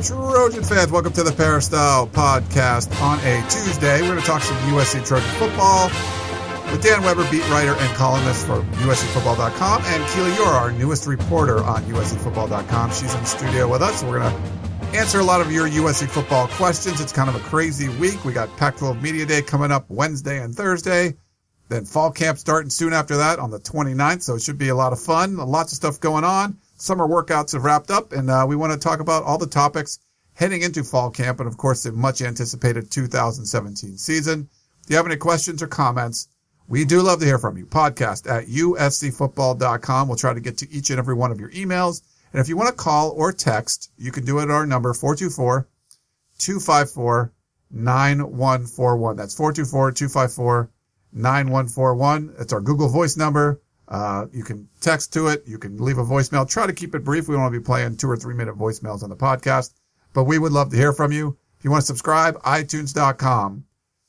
Trojan fans. Welcome to the Peristyle Podcast on a Tuesday. We're going to talk some USC Trojan football with Dan Weber, beat writer and columnist for USCFootball.com, and Keely Eure, our newest reporter on USCFootball.com. She's in the studio with us. We're going to answer a lot of your USC football questions. It's kind of a crazy week. We got Pac-12 Media Day coming up Wednesday and Thursday. Then fall camp starting soon after that on the 29th, so it should be a lot of fun. Lots of stuff going on summer workouts have wrapped up, and uh, we want to talk about all the topics heading into fall camp and, of course, the much anticipated 2017 season. If you have any questions or comments, we do love to hear from you. Podcast at uscfootball.com. We'll try to get to each and every one of your emails. And if you want to call or text, you can do it at our number 424 254 9141. That's 424 254 9141. It's our Google Voice number. Uh, you can text to it. You can leave a voicemail. Try to keep it brief. We don't want to be playing two or three minute voicemails on the podcast, but we would love to hear from you. If you want to subscribe, itunes.com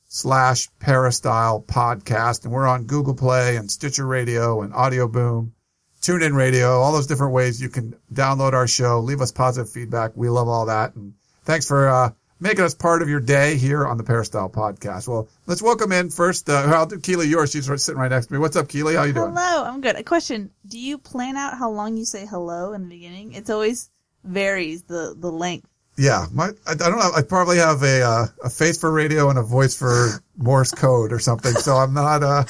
slash peristyle podcast. And we're on Google Play and Stitcher Radio and Audio Boom, TuneIn Radio, all those different ways you can download our show. Leave us positive feedback. We love all that. And thanks for, uh, making us part of your day here on the Peristyle podcast. Well, let's welcome in first. Uh, I'll do Keely Eure. She's sitting right next to me. What's up, Keely? How are you doing? Hello, I'm good. A question: Do you plan out how long you say hello in the beginning? It's always varies the the length. Yeah, my I, I don't know. I probably have a uh, a face for radio and a voice for Morse code or something. So I'm not. Uh,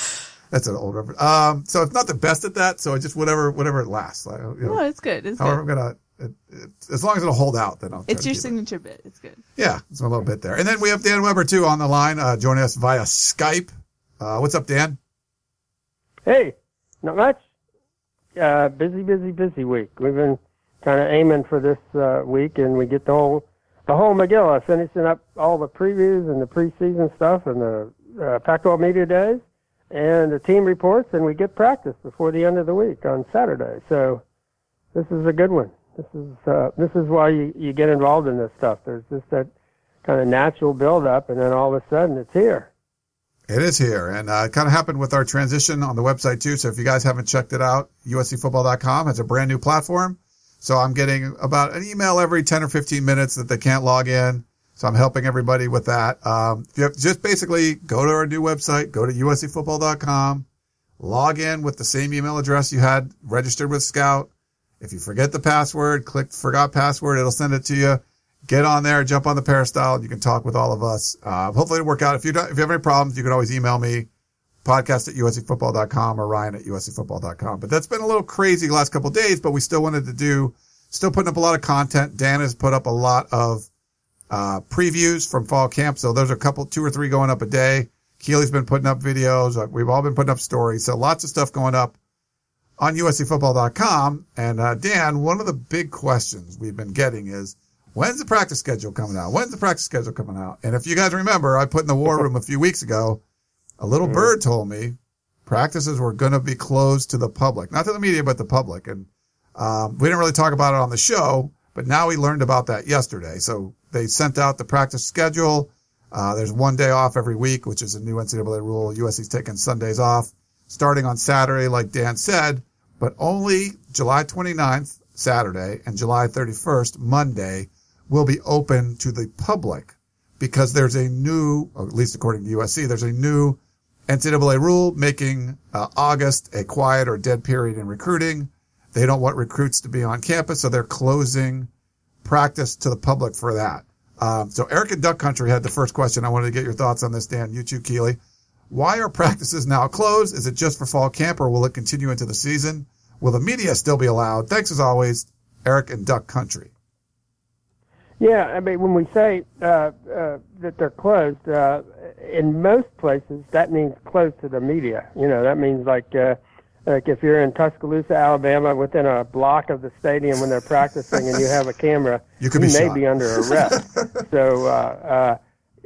that's an old reference. Um, so it's not the best at that. So I just whatever whatever it lasts. I, you know, no, it's good. It's however good. I'm gonna it, it, as long as it'll hold out, then I'll. It's your it. signature bit. It's good. Yeah, it's a little bit there. And then we have Dan Weber too on the line, uh, joining us via Skype. Uh, what's up, Dan? Hey, not much. Uh, busy, busy, busy week. We've been kind of aiming for this uh, week, and we get the whole the whole Megillah, finishing up all the previews and the preseason stuff and the uh, Pac-12 media days and the team reports, and we get practice before the end of the week on Saturday. So this is a good one. This is uh, this is why you, you get involved in this stuff. There's just that kind of natural build up, and then all of a sudden it's here. It is here, and uh, it kind of happened with our transition on the website too. So if you guys haven't checked it out, USCFootball.com has a brand new platform. So I'm getting about an email every 10 or 15 minutes that they can't log in. So I'm helping everybody with that. Um, just basically go to our new website, go to USCFootball.com, log in with the same email address you had registered with Scout if you forget the password, click forgot password. It'll send it to you. Get on there, jump on the peristyle. You can talk with all of us. Uh, hopefully it'll work out. If you if you have any problems, you can always email me podcast at uscfootball.com or Ryan at uscfootball.com. But that's been a little crazy the last couple days, but we still wanted to do, still putting up a lot of content. Dan has put up a lot of, uh, previews from fall camp. So there's a couple, two or three going up a day. Keely's been putting up videos. We've all been putting up stories. So lots of stuff going up on USCFootball.com. And uh, Dan, one of the big questions we've been getting is, when's the practice schedule coming out? When's the practice schedule coming out? And if you guys remember, I put in the war room a few weeks ago, a little bird told me practices were going to be closed to the public, not to the media, but the public. And um, we didn't really talk about it on the show, but now we learned about that yesterday. So they sent out the practice schedule. Uh, there's one day off every week, which is a new NCAA rule. USC's taking Sundays off starting on Saturday, like Dan said but only July 29th, Saturday, and July 31st, Monday, will be open to the public because there's a new, at least according to USC, there's a new NCAA rule making uh, August a quiet or dead period in recruiting. They don't want recruits to be on campus, so they're closing practice to the public for that. Um, so Eric in Duck Country had the first question. I wanted to get your thoughts on this, Dan. You too, Keely. Why are practices now closed? Is it just for fall camp or will it continue into the season? Will the media still be allowed? Thanks as always, Eric and Duck Country. Yeah, I mean, when we say uh, uh, that they're closed, uh, in most places that means closed to the media. You know, that means like uh, like if you're in Tuscaloosa, Alabama, within a block of the stadium when they're practicing, and you have a camera, You could be may shot. be under arrest. so uh, uh,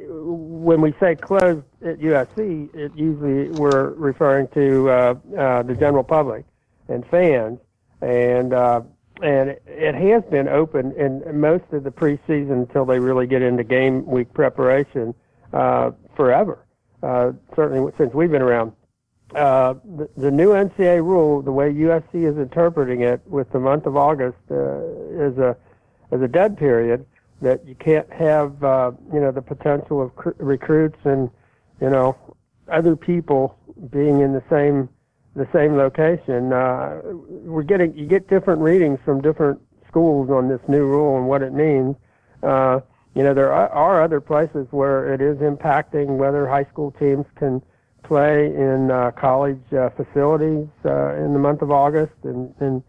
when we say closed at USC, it usually we're referring to uh, uh, the general public and fans, and uh, and it has been open in most of the preseason until they really get into game week preparation uh, forever. Uh, certainly since we've been around. Uh, the, the new NCAA rule, the way USC is interpreting it, with the month of August is a as a dead period that you can't have uh, you know the potential of cr- recruits and you know other people being in the same the same location. Uh, we're getting you get different readings from different schools on this new rule and what it means. Uh, you know there are, are other places where it is impacting whether high school teams can play in uh, college uh, facilities uh, in the month of August and, and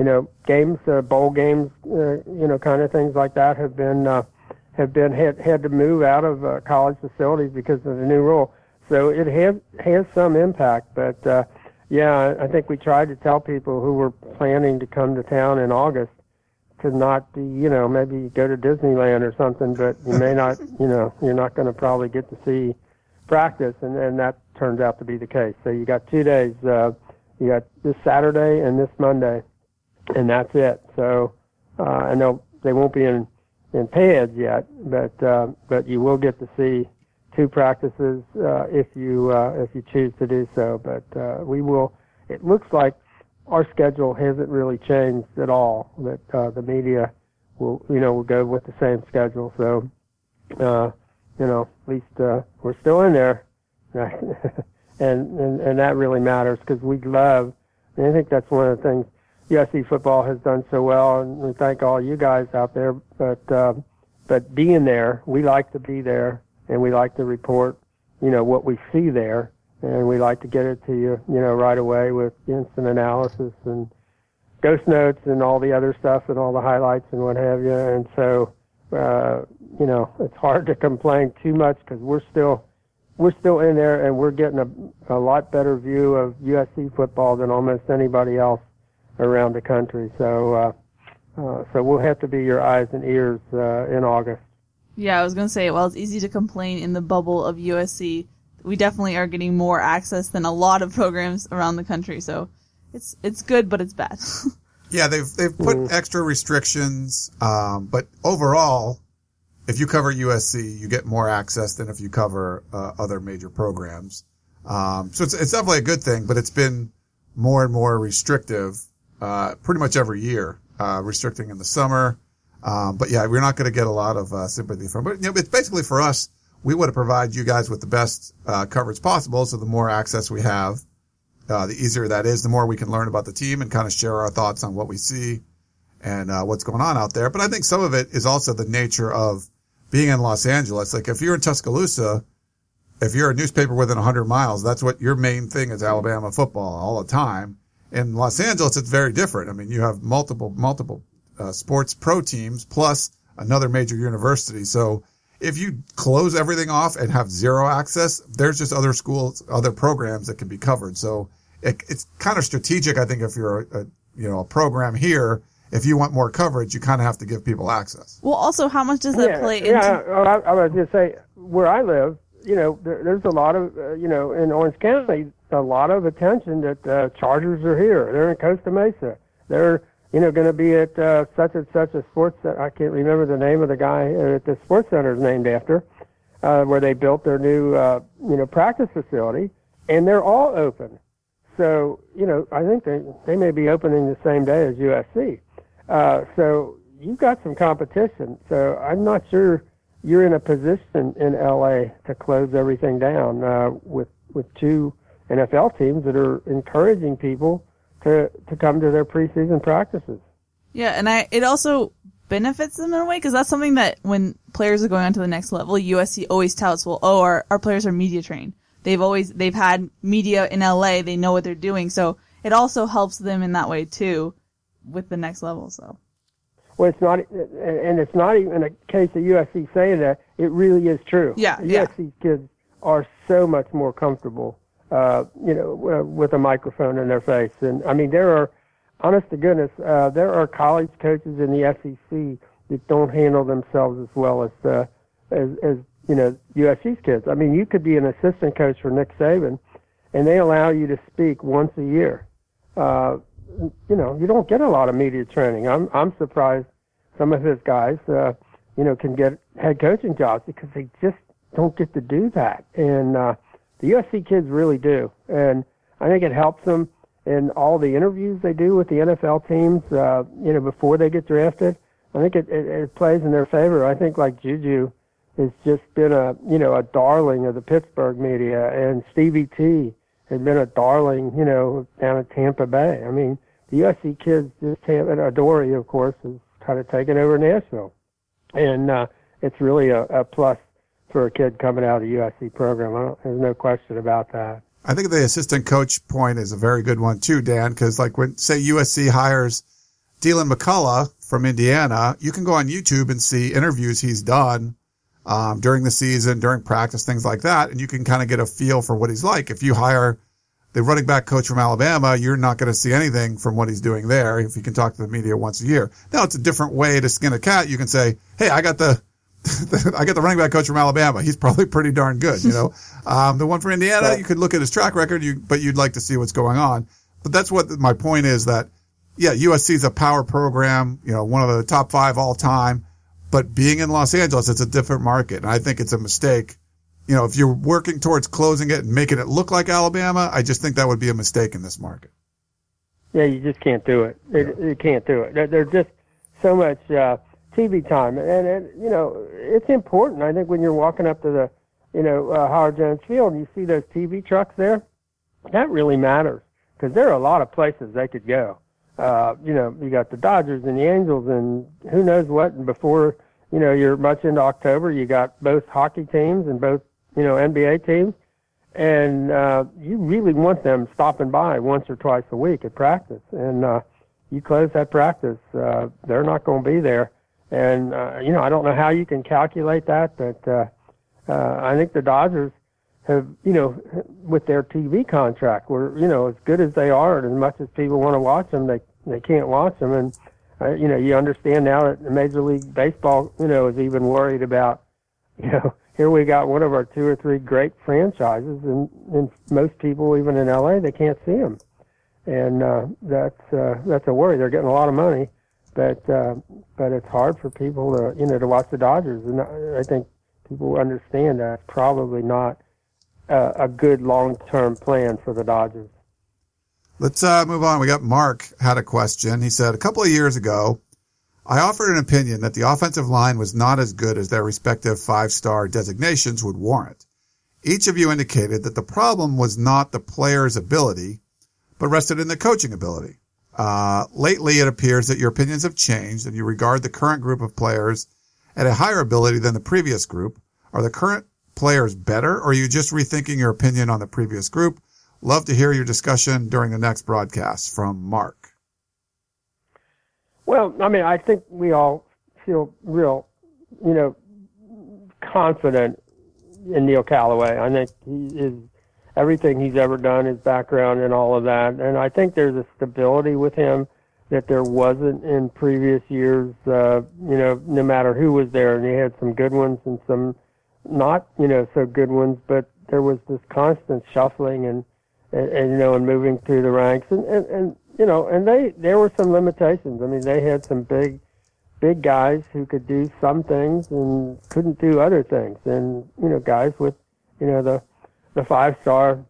you know, games, uh, bowl games, uh, you know, kind of things like that have been uh, have been had had to move out of uh, college facilities because of the new rule. So it has has some impact, but uh, yeah, I think we tried to tell people who were planning to come to town in August to not be, you know, maybe go to Disneyland or something, but you may not, you know, you're not going to probably get to see practice, and, and that turns out to be the case. So you got two days. Uh, you got this Saturday and this Monday, and that's it. So uh, I know they won't be in in pads yet, but uh, but you will get to see two practices uh, if you uh, if you choose to do so. But uh, we will. It looks like our schedule hasn't really changed at all. That uh, the media will you know will go with the same schedule. So uh, you know at least uh, we're still in there, and and and that really matters because we love. And I think that's one of the things USC football has done so well, and we thank all you guys out there. But uh, but being there, we like to be there, and we like to report, you know, what we see there, and we like to get it to you, you know, right away with instant analysis and ghost notes and all the other stuff and all the highlights and what have you. And so, uh, you know, it's hard to complain too much because we're still we're still in there and we're getting a, a lot better view of USC football than almost anybody else around the country. So, uh, uh, so we'll have to be your eyes and ears uh, in August. Yeah, I was gonna say, well, it's easy to complain in the bubble of USC. We definitely are getting more access than a lot of programs around the country, so it's it's good, but it's bad. Yeah, they've they've put Mm. extra restrictions, um, but overall, if you cover USC, you get more access than if you cover uh, other major programs. Um, so it's it's definitely a good thing, but it's been more and more restrictive, uh, pretty much every year, uh, restricting in the summer. Um, but yeah, we're not going to get a lot of uh, sympathy from. But you know, it's basically for us. We want to provide you guys with the best uh, coverage possible. So the more access we have, uh, the easier that is, the more we can learn about the team and kind of share our thoughts on what we see and uh, what's going on out there. But I think some of it is also the nature of being in Los Angeles. Like if you're in Tuscaloosa, if you're a newspaper within 100 miles, that's what your main thing is Alabama football all the time. In Los Angeles, it's very different. I mean, you have multiple, multiple uh, sports pro teams plus another major university. So if you close everything off and have zero access, there's just other schools, other programs that can be covered. So it, it's kind of strategic. I think if you're a, a you know a program here, if you want more coverage, you kind of have to give people access. well, also, how much does that yeah, play into? yeah. I, I was going to say where I live, you know, there, there's a lot of, uh, you know, in Orange County, a lot of attention that uh, Chargers are here. They're in Costa Mesa. They're, you know, going to be at uh, such and such a sports. Center. I can't remember the name of the guy that the sports center is named after, uh, where they built their new, uh, you know, practice facility, and they're all open. So, you know, I think they they may be opening the same day as USC. Uh, so you've got some competition. So I'm not sure you're in a position in LA to close everything down uh, with with two NFL teams that are encouraging people to to come to their preseason practices. Yeah, and I it also benefits them in a way because that's something that when players are going on to the next level, USC always touts, well, oh, our our players are media trained. They've always they've had media in LA. They know what they're doing, so it also helps them in that way too, with the next level. So Well, it's not, and it's not even a case of USC saying that. It really is true. Yeah, yeah. USC kids are so much more comfortable uh, you know, with a microphone in their face. And I mean, there are, honest to goodness, uh, there are college coaches in the SEC that don't handle themselves as well as, uh, as, as, you know, USC's kids. I mean, you could be an assistant coach for Nick Saban and they allow you to speak once a year. Uh, you know, you don't get a lot of media training. I'm, I'm surprised some of his guys, uh, you know, can get head coaching jobs because they just don't get to do that. And, uh, the USC kids really do. And I think it helps them in all the interviews they do with the NFL teams, uh, you know, before they get drafted. I think it, it, it plays in their favor. I think like Juju has just been a, you know, a darling of the Pittsburgh media and Stevie T has been a darling, you know, down at Tampa Bay. I mean, the USC kids just have, Adoree', of course, has kind of taken over Nashville. And, uh, it's really a, a plus for a kid coming out of the USC program. there's no question about that. I think the assistant coach point is a very good one too, Dan, because like when say USC hires Deland McCullough from Indiana, you can go on YouTube and see interviews he's done um, during the season, during practice, things like that, and you can kind of get a feel for what he's like. If you hire the running back coach from Alabama, you're not going to see anything from what he's doing there if you can talk to the media once a year. Now it's a different way to skin a cat. You can say, Hey, I got the I got the running back coach from Alabama. He's probably pretty darn good, you know. um, the one from Indiana, you could look at his track record, you, but you'd like to see what's going on. But that's what my point is that, yeah, USC is a power program, you know, one of the top five all time. But being in Los Angeles, it's a different market. And I think it's a mistake. You know, if you're working towards closing it and making it look like Alabama, I just think that would be a mistake in this market. Yeah, you just can't do it. It, you can't do it. There's just so much, uh, TV time, and, and you know it's important. I think when you're walking up to the, you know, uh, Howard Jones Field and you see those TV trucks there, that really matters because there are a lot of places they could go. Uh, you know, you got the Dodgers and the Angels and who knows what. And before you know you're much into October, you got both hockey teams and both you know NBA teams, and uh, you really want them stopping by once or twice a week at practice. And uh, you close that practice, uh, they're not going to be there and, uh, you know, I don't know how you can calculate that, but, uh, uh, I think the Dodgers have, you know, with their TV contract, were, you know, as good as they are and as much as people want to watch them, they, they can't watch them. And, uh, you know, you understand now that Major League Baseball, you know, is even worried about, you know, here we got one of our two or three great franchises and, and most people, even in LA, they can't see them. And, uh, that's, uh, that's a worry. They're getting a lot of money but uh, but it's hard for people to you know to watch the Dodgers, and I think people understand that it's probably not a, a good long term plan for the Dodgers. Let's uh, move on. We got Mark had a question. He said a couple of years ago, I offered an opinion that the offensive line was not as good as their respective five star designations would warrant. Each of you indicated that the problem was not the player's ability, but rested in the coaching ability. Uh, lately, it appears that your opinions have changed and you regard the current group of players at a higher ability than the previous group. Are the current players better or are you just rethinking your opinion on the previous group? Love to hear your discussion during the next broadcast from Mark. Well, I mean, I think we all feel real, you know, confident in Neil Callaway. I think he is everything he's ever done, his background and all of that. And I think there's a stability with him that there wasn't in previous years. Uh, you know, no matter who was there, and he had some good ones and some not, you know, so good ones. But there was this constant shuffling and, and, and you know, and moving through the ranks, and, and and you know, and they there were some limitations. I mean, they had some big big guys who could do some things and couldn't do other things, and you know, guys with you know the the five star,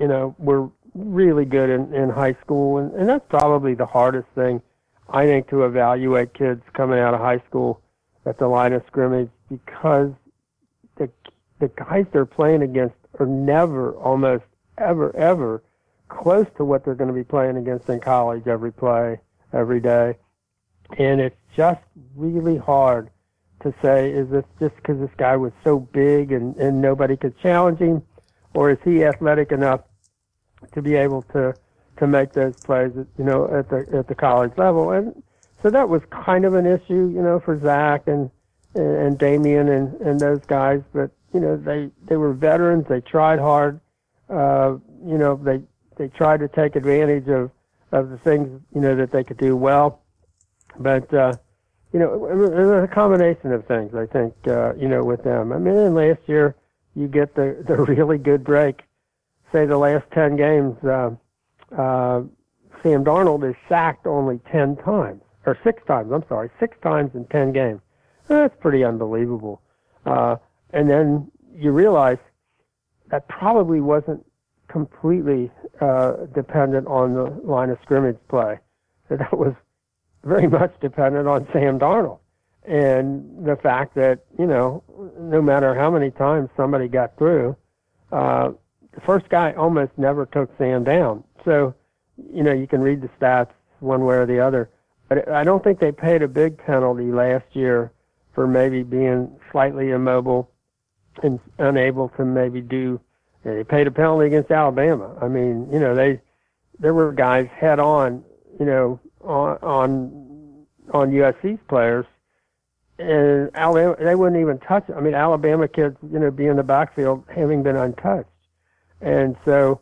you know, were really good in, in high school, and, and that's probably the hardest thing, I think, to evaluate kids coming out of high school at the line of scrimmage because the the guys they're playing against are never, almost ever, ever close to what they're going to be playing against in college every play, every day, and it's just really hard to say is this just because this guy was so big and and nobody could challenge him or is he athletic enough to be able to to make those plays, at, you know, at the at the college level? And so that was kind of an issue, you know, for Zach and and Damien and and those guys. But you know, they they were veterans. They tried hard. uh, you know, they they tried to take advantage of of the things you know that they could do well, but uh, you know, it was a combination of things. I think uh, you know with them. I mean, last year you get the the really good break. Say the last ten games, uh, uh, Sam Darnold is sacked only ten times or six times. I'm sorry, six times in ten games. That's pretty unbelievable. Uh, and then you realize that probably wasn't completely uh, dependent on the line of scrimmage play. That was very much dependent on Sam Darnold and the fact that you know no matter how many times somebody got through, uh, the first guy almost never took Sam down. So you know you can read the stats one way or the other, but I don't think they paid a big penalty last year for maybe being slightly immobile and unable to maybe do. They paid a penalty against Alabama. I mean, you know, they there were guys head on, you know, on on on USC's players, and Alabama they wouldn't even touch. I mean, Alabama kids, you know, be in the backfield having been untouched, and so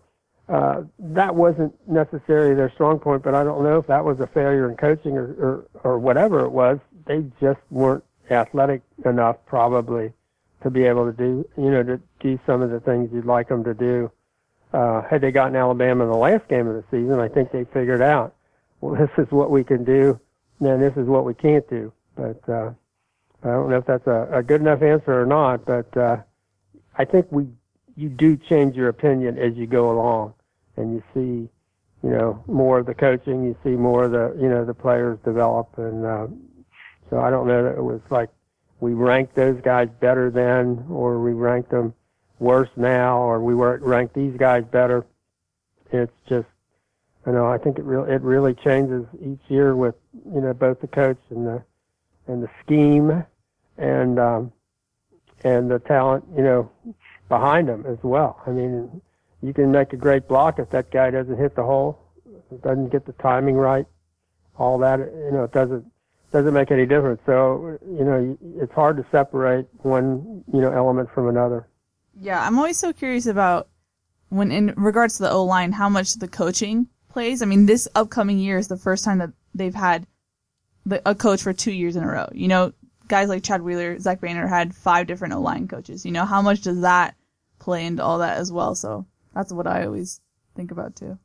uh, that wasn't necessarily their strong point. But I don't know if that was a failure in coaching or or, or whatever it was. They just weren't athletic enough, probably, to be able to do, you know, to do some of the things you'd like them to do. Uh, had they gotten Alabama in the last game of the season, I think they figured out, well, this is what we can do, and this is what we can't do. But uh, I don't know if that's a, a good enough answer or not. But uh, I think we, you do change your opinion as you go along, and you see, you know, more of the coaching, you see more of the, you know, the players develop, and uh, so I don't know that it was like we ranked those guys better then, or we ranked them worse now, or we ranked these guys better. It's just, you know, I think it really it really changes each year with you know both the coach and the and the scheme and um, and the talent you know behind them as well. I mean, you can make a great block if that guy doesn't hit the hole, doesn't get the timing right, all that you know it doesn't doesn't make any difference. So you know it's hard to separate one you know element from another. Yeah, I'm always so curious about when in regards to the O line, how much the coaching plays. I mean, this upcoming year is the first time that they've had the, a coach for two years in a row. You know, guys like Chad Wheeler, Zach Banner had five different O line coaches. You know, how much does that play into all that as well? So that's what I always think about too.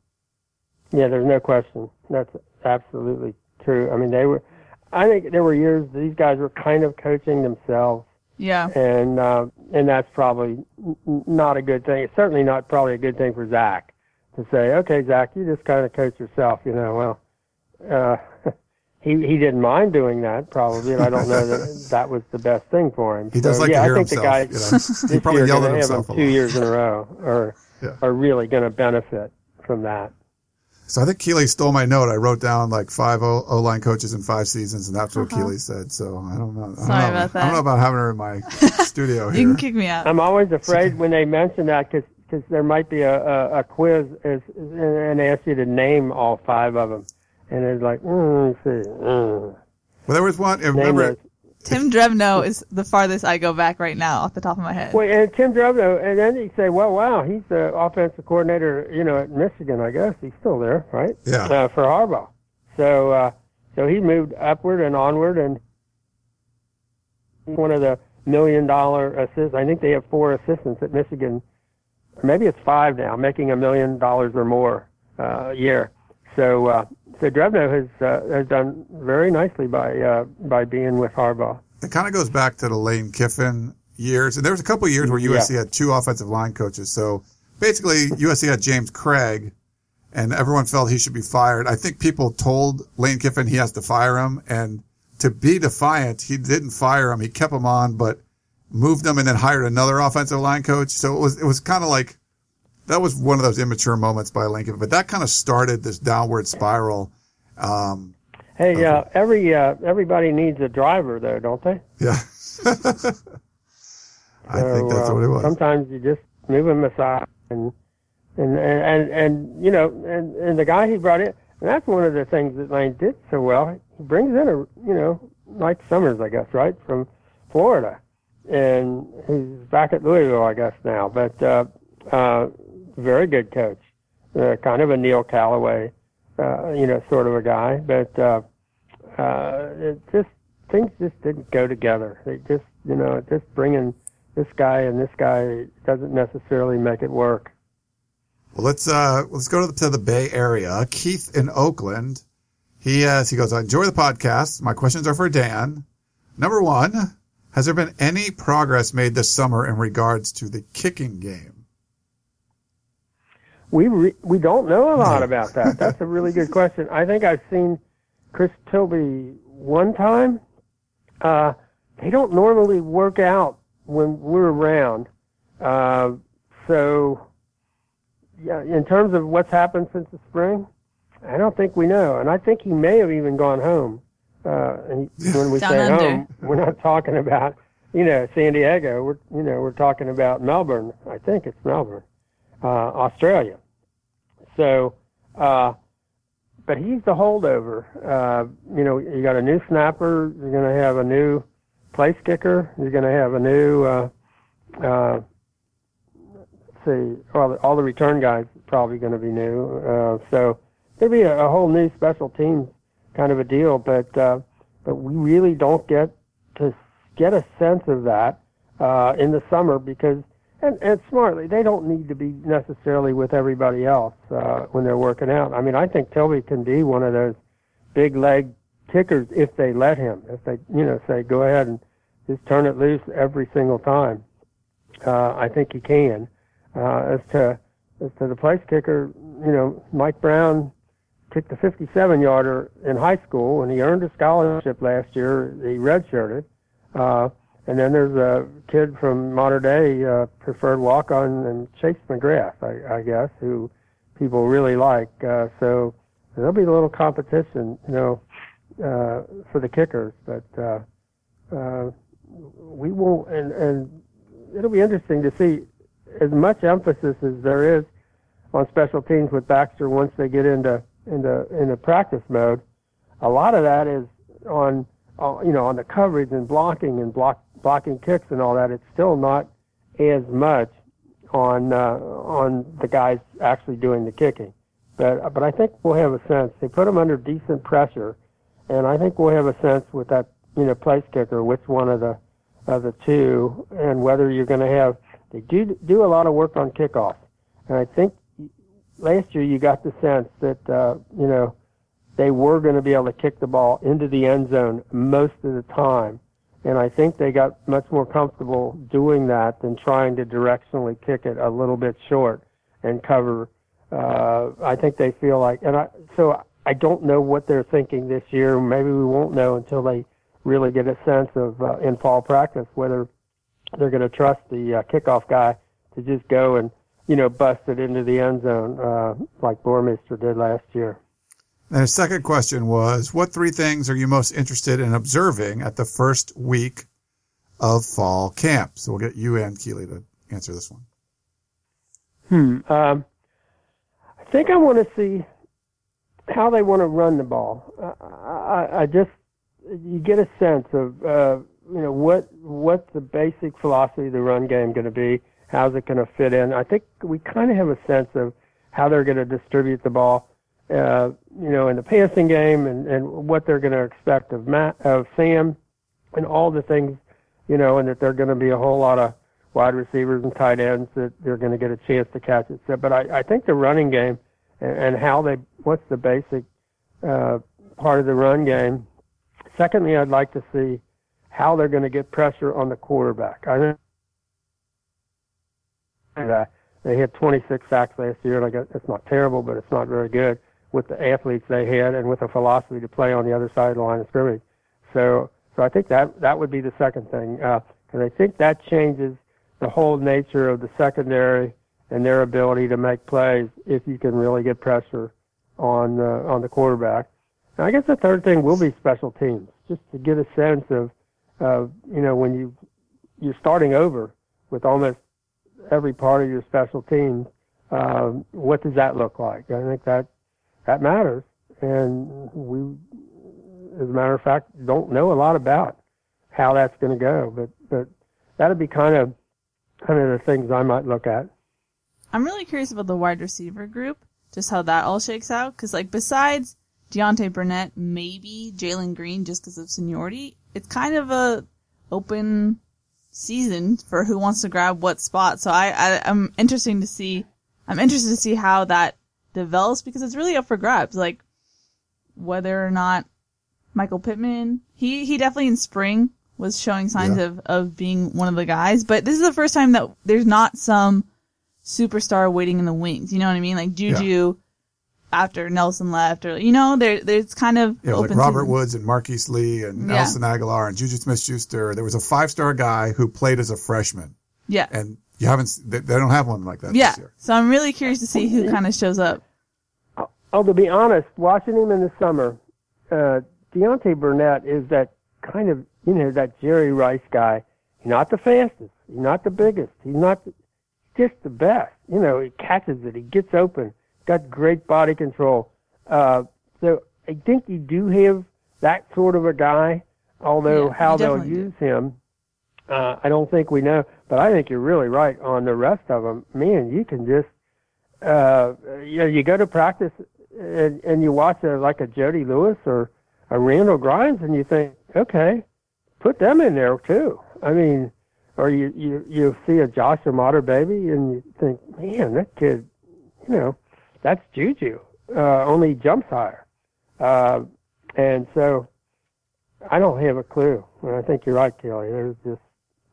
Yeah, there's no question. That's absolutely true. I mean, they were. I think there were years these guys were kind of coaching themselves. Yeah. And uh, and that's probably not a good thing. It's certainly not probably a good thing for Zach to say, okay, Zach, you just kind of coach yourself. You know, well, uh, he he didn't mind doing that probably, and I don't know that that was the best thing for him. He does so, like yeah, to hear I think himself. the guys you know? this he probably yelled at himself a him two years in a row are Yeah. are really going to benefit from that. So I think Keely stole my note. I wrote down like five O line coaches in five seasons, and that's what Keely said. So I don't know. I don't Uh-huh. Sorry know. about I don't know about having her in my studio You can kick me out. I'm always afraid when they mention that because there might be a, a, a quiz as, and ask you to name all five of them. And it's like, mm, let's see. Mm. Well, there was one. Name Remember, those. Tim Drevno is the farthest I go back right now off the top of my head. Well, and Tim Drevno, and then you say, well, wow, he's the offensive coordinator, you know, at Michigan, I guess. He's still there, right? Yeah. Uh, for Harbaugh. So, uh, so he moved upward and onward, and one of the million dollar assists. I think they have four assistants at Michigan. Maybe it's five now, making a million dollars or more uh, a year. So, so Drevno has uh, has done very nicely by uh, by being with Harbaugh. it kind of goes back to the Lane Kiffin years, and there was a couple of years where USC had two offensive line coaches. So basically, USC had James Cregg, and everyone felt he should be fired. I think people told Lane Kiffin he has to fire him, and to be defiant, he didn't fire him. He kept him on, but moved him and then hired another offensive line coach. So it was it was kind of like that was one of those immature moments by Lincoln, but that kind of started this downward spiral. Um, Hey, uh, every uh, everybody needs a driver, though, don't they? yeah. I think that's uh, what it was. Sometimes you just move him aside, and and and and, and you know, and, and the guy he brought in, and that's one of the things that Lane did so well. He brings in a you know Mike Summers, I guess, right from Florida, and he's back at Louisville, I guess now. But uh, uh, very good coach, uh, kind of a Neil Callaway, uh, you know, sort of a guy. But uh, uh, it just things just didn't go together. They just, you know, just bringing this guy and this guy doesn't necessarily make it work. Well, let's uh, let's go to the, to the Bay Area. Keith in Oakland. He has he goes. I enjoy the podcast. My questions are for Dan. Number one, has there been any progress made this summer in regards to the kicking game? We re- we don't know a lot about that. That's a really good question. I think I've seen Chris Tilley one time. Uh, they don't normally work out when we're around. Uh, so, yeah, in terms of what's happened since the spring, I don't think we know. And I think he may have even gone home. Uh, and when we Down say under. home, we're not talking about, you know, San Diego. We're, you know, we're talking about Melbourne. I think it's Melbourne, Australia. So, uh, but he's the holdover. Uh, you know, you got a new snapper. You're going to have a new place kicker. You're going to have a new, uh, uh, see, all the, all the return guys probably going to be new. Uh, so there'll be a, a whole new special teams kind of a deal. But uh, but we really don't get to get a sense of that uh, in the summer because. And, and smartly, they don't need to be necessarily with everybody else uh, when they're working out. I mean, I think Tilley can be one of those big leg kickers if they let him. If they, you know, say go ahead and just turn it loose every single time. Uh, I think he can. Uh, as to as to the place kicker, you know, Mike Brown kicked a 57 yarder in high school, and he earned a scholarship last year. He redshirted. Uh, and then there's a kid from Mater Dei, uh, preferred walk on, and Chase McGrath, I, I guess, who people really like. Uh, so there'll be a little competition, you know, uh, for the kickers, but uh, uh, we won't. And, and it'll be interesting to see as much emphasis as there is on special teams with Baxter once they get into into into practice mode. A lot of that is on, uh, you know, on the coverage and blocking and block blocking kicks and all that. It's still not as much on uh, on the guys actually doing the kicking. But but I think we'll have a sense. They put them under decent pressure, and I think we'll have a sense with that you know place kicker which one of the of the two, and whether you're going to have. They do do a lot of work on kickoff, and I think last year you got the sense that uh, you know they were going to be able to kick the ball into the end zone most of the time. And I think they got much more comfortable doing that than trying to directionally kick it a little bit short and cover. Uh, I think they feel like, and I, so I don't know what they're thinking this year. Maybe we won't know until they really get a sense of uh, in fall practice whether they're going to trust the uh, kickoff guy to just go and you know bust it into the end zone uh, like Boermeester did last year. And his second question was, what three things are you most interested in observing at the first week of fall camp? So we'll get you and Keely to answer this one. Um, I think I want to see how they want to run the ball. I, I, I just you get a sense of uh, you know what what's the basic philosophy of the run game going to be? How's it going to fit in? I think we kind of have a sense of how they're going to distribute the ball. Uh, you know, in the passing game, and, and what they're going to expect of Matt, of Sam, and all the things, you know, and that they're going to be a whole lot of wide receivers and tight ends that they're going to get a chance to catch it. So, but I, I think the running game and, and how they, what's the basic uh, part of the run game. Secondly, I'd like to see how they're going to get pressure on the quarterback. I think that they had 26 sacks last year, I guess it's not terrible, but it's not very good with the athletes they had and with the philosophy to play on the other side of the line of scrimmage. So, so I think that that would be the second thing, because I think that changes the whole nature of the secondary and their ability to make plays if you can really get pressure on uh, on the quarterback. And I guess the third thing will be special teams, just to get a sense of, of you know when you you're starting over with almost every part of your special teams. Um, what does that look like? I think that that matters, and we, as a matter of fact, don't know a lot about how that's going to go. But but that'd be kind of kind of the things I might look at. I'm really curious about the wide receiver group, just how that all shakes out. Cause like besides Deontay Burnett, maybe Jalen Greene just because of seniority, it's kind of a open season for who wants to grab what spot. So I, I I'm interesting to see. I'm interested to see how that develops because it's really up for grabs. Like whether or not Michael Pittman, he he definitely in spring was showing signs Yeah. of of being one of the guys, but this is the first time that there's not some superstar waiting in the wings. You know what I mean? Like Juju after Nelson left, or you know, there there's kind of know, like Robert season. Woods and Marquise Lee and Yeah. Nelson Agholor and Juju Smith-Schuster. There was a five-star guy who played as a freshman, Yeah, and you haven't. They, they don't have one like that yeah. this year. So I'm really curious to see who kind of shows up. Oh, to be honest, watching him in the summer, uh, Deontay Burnett is that kind of, you know, that Jerry Rice guy. He's not the fastest. He's not the biggest. He's not the, just the best. You know, he catches it. He gets open. Got great body control. Uh, so I think you do have that sort of a guy, although Yeah, how they'll definitely do. use him, uh, I don't think we know. But I think you're really right on the rest of them. Man, you can just, uh, you know, you go to practice and, and you watch a, like a Jody Lewis or a Randall Grimes and you think, okay, put them in there too. I mean, or you, you, you see a Joshua Imatorbhebhe and you think, man, that kid, you know, that's Juju, uh, only jumps higher. Uh, and so I don't have a clue. I think you're right, Kelly. There's just,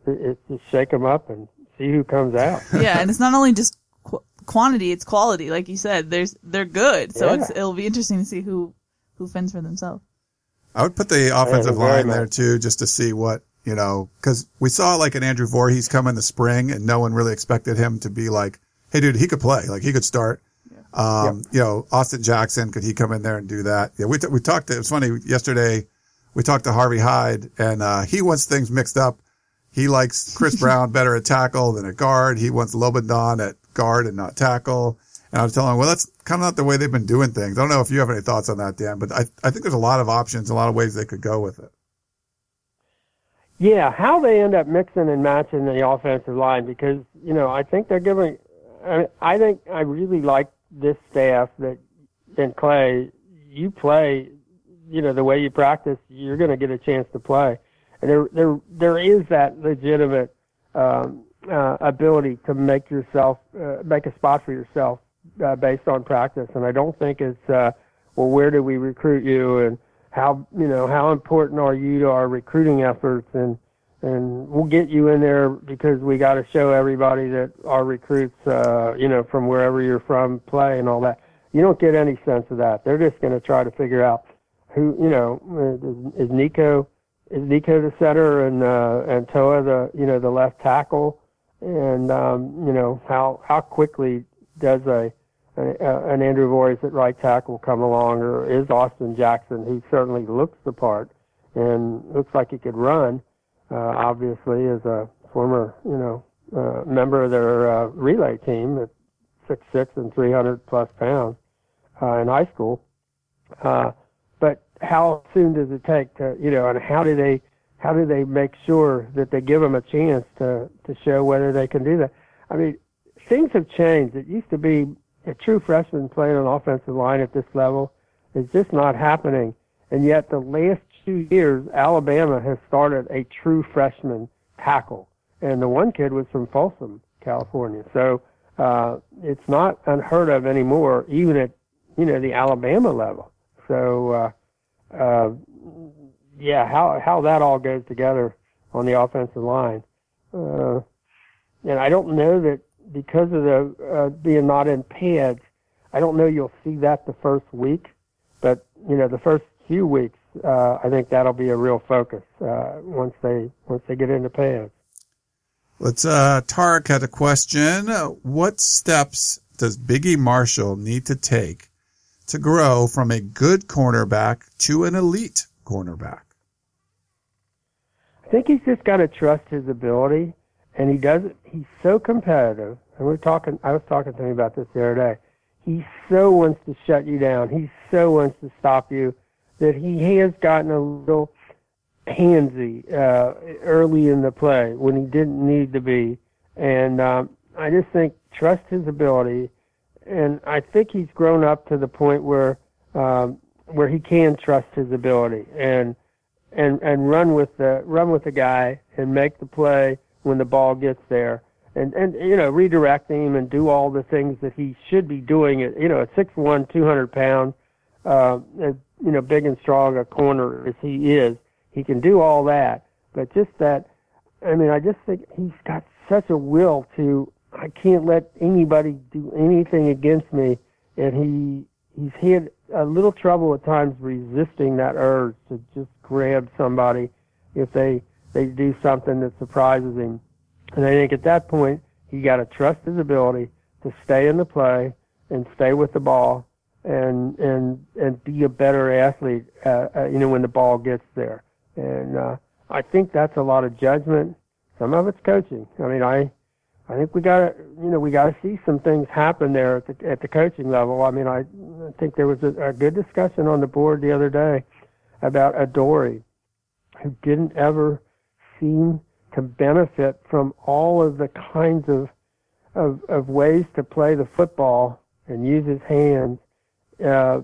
it, it's just shake them up and see who comes out. Yeah, and it's not only just qu- quantity; it's quality. Like you said, there's they're good. So Yeah. it's it'll be interesting to see who who fends for themselves. I would put the offensive very line much. there too, just to see what you know, because we saw like an Andrew Voorhees come in the spring, and no one really expected him to be like, "Hey, dude, he could play. Like he could start." Um, You know, Austin Jackson could he come in there and do that? Yeah, we t- we talked. It was funny yesterday. We talked to Harvey Hyde, and uh, he wants things mixed up. He likes Chris Brown better at tackle than at guard. He wants Lobendahn at guard and not tackle. And I was telling him, well, that's kind of not the way they've been doing things. I don't know if you have any thoughts on that, Dan, but I, I think there's a lot of options, a lot of ways they could go with it. Yeah, how they end up mixing and matching the offensive line because you know I think they're giving. I, mean, I think I really like this staff that and Clay. You play, you know the way you practice, you're going to get a chance to play, there there there is that legitimate um, uh, ability to make yourself uh, make a spot for yourself uh, based on practice, and I don't think it's uh, well where do we recruit you and how you know how important are you to our recruiting efforts? And and we'll get you in there because we got to show everybody that our recruits uh you know from wherever you're from play and all that. You don't get any sense of that. They're just going to try to figure out who you know uh, is, is Nico Nico the center and uh and Toa the you know the left tackle and um you know how how quickly does a uh, an Andrew Voorhees at right tackle come along, or is Austin Jackson, who certainly looks the part and looks like he could run, uh, obviously as a former, you know, uh, member of their uh, relay team at six six and 300 plus pounds uh, in high school. How soon does it take to, you know, and how do they, how do they make sure that they give them a chance to to show whether they can do that? I mean, things have changed. It used to be a true freshman playing an offensive line at this level is just not happening. And yet, the last two years, Alabama has started a true freshman tackle, and the one kid was from Folsom, California. So uh, it's not unheard of anymore, even at you know the Alabama level. So uh, uh, yeah, how how that all goes together on the offensive line, uh, and I don't know that because of the uh, being not in pads, I don't know you'll see that the first week, but you know the first few weeks, uh, I think that'll be a real focus uh, once they once they get into pads. Let's, uh, Tarek had a question. What steps does Biggie Marshall need to take to grow from a good cornerback to an elite cornerback? I think he's just got to trust his ability, and he does. He's so competitive, and we're talking. I was talking to him about this the other day. He so wants to shut you down. He so wants to stop you that he has gotten a little handsy uh, early in the play when he didn't need to be. And um, I just think trust his ability, and I think he's grown up to the point where um, where he can trust his ability and and and run with the run with the guy and make the play when the ball gets there. And and you know redirect him and do all the things that he should be doing at you know at six one two hundred pounds uh you know big and strong a corner as he is he can do all that. But just that i mean i just think he's got such a will to i can't let anybody do anything against me and he he's had a little trouble at times resisting that urge to just grab somebody if they they do something that surprises him. And I think at that point he got to trust his ability to stay in the play and stay with the ball and and and be a better athlete. Uh, uh, you know when the ball gets there. And uh, I think that's a lot of judgment. Some of it's coaching. I mean I I think we got to, you know, we got to see some things happen there at the at the coaching level. I mean, I, I think there was a, a good discussion on the board the other day about Adoree, who didn't ever seem to benefit from all of the kinds of of, of ways to play the football and use his hands uh,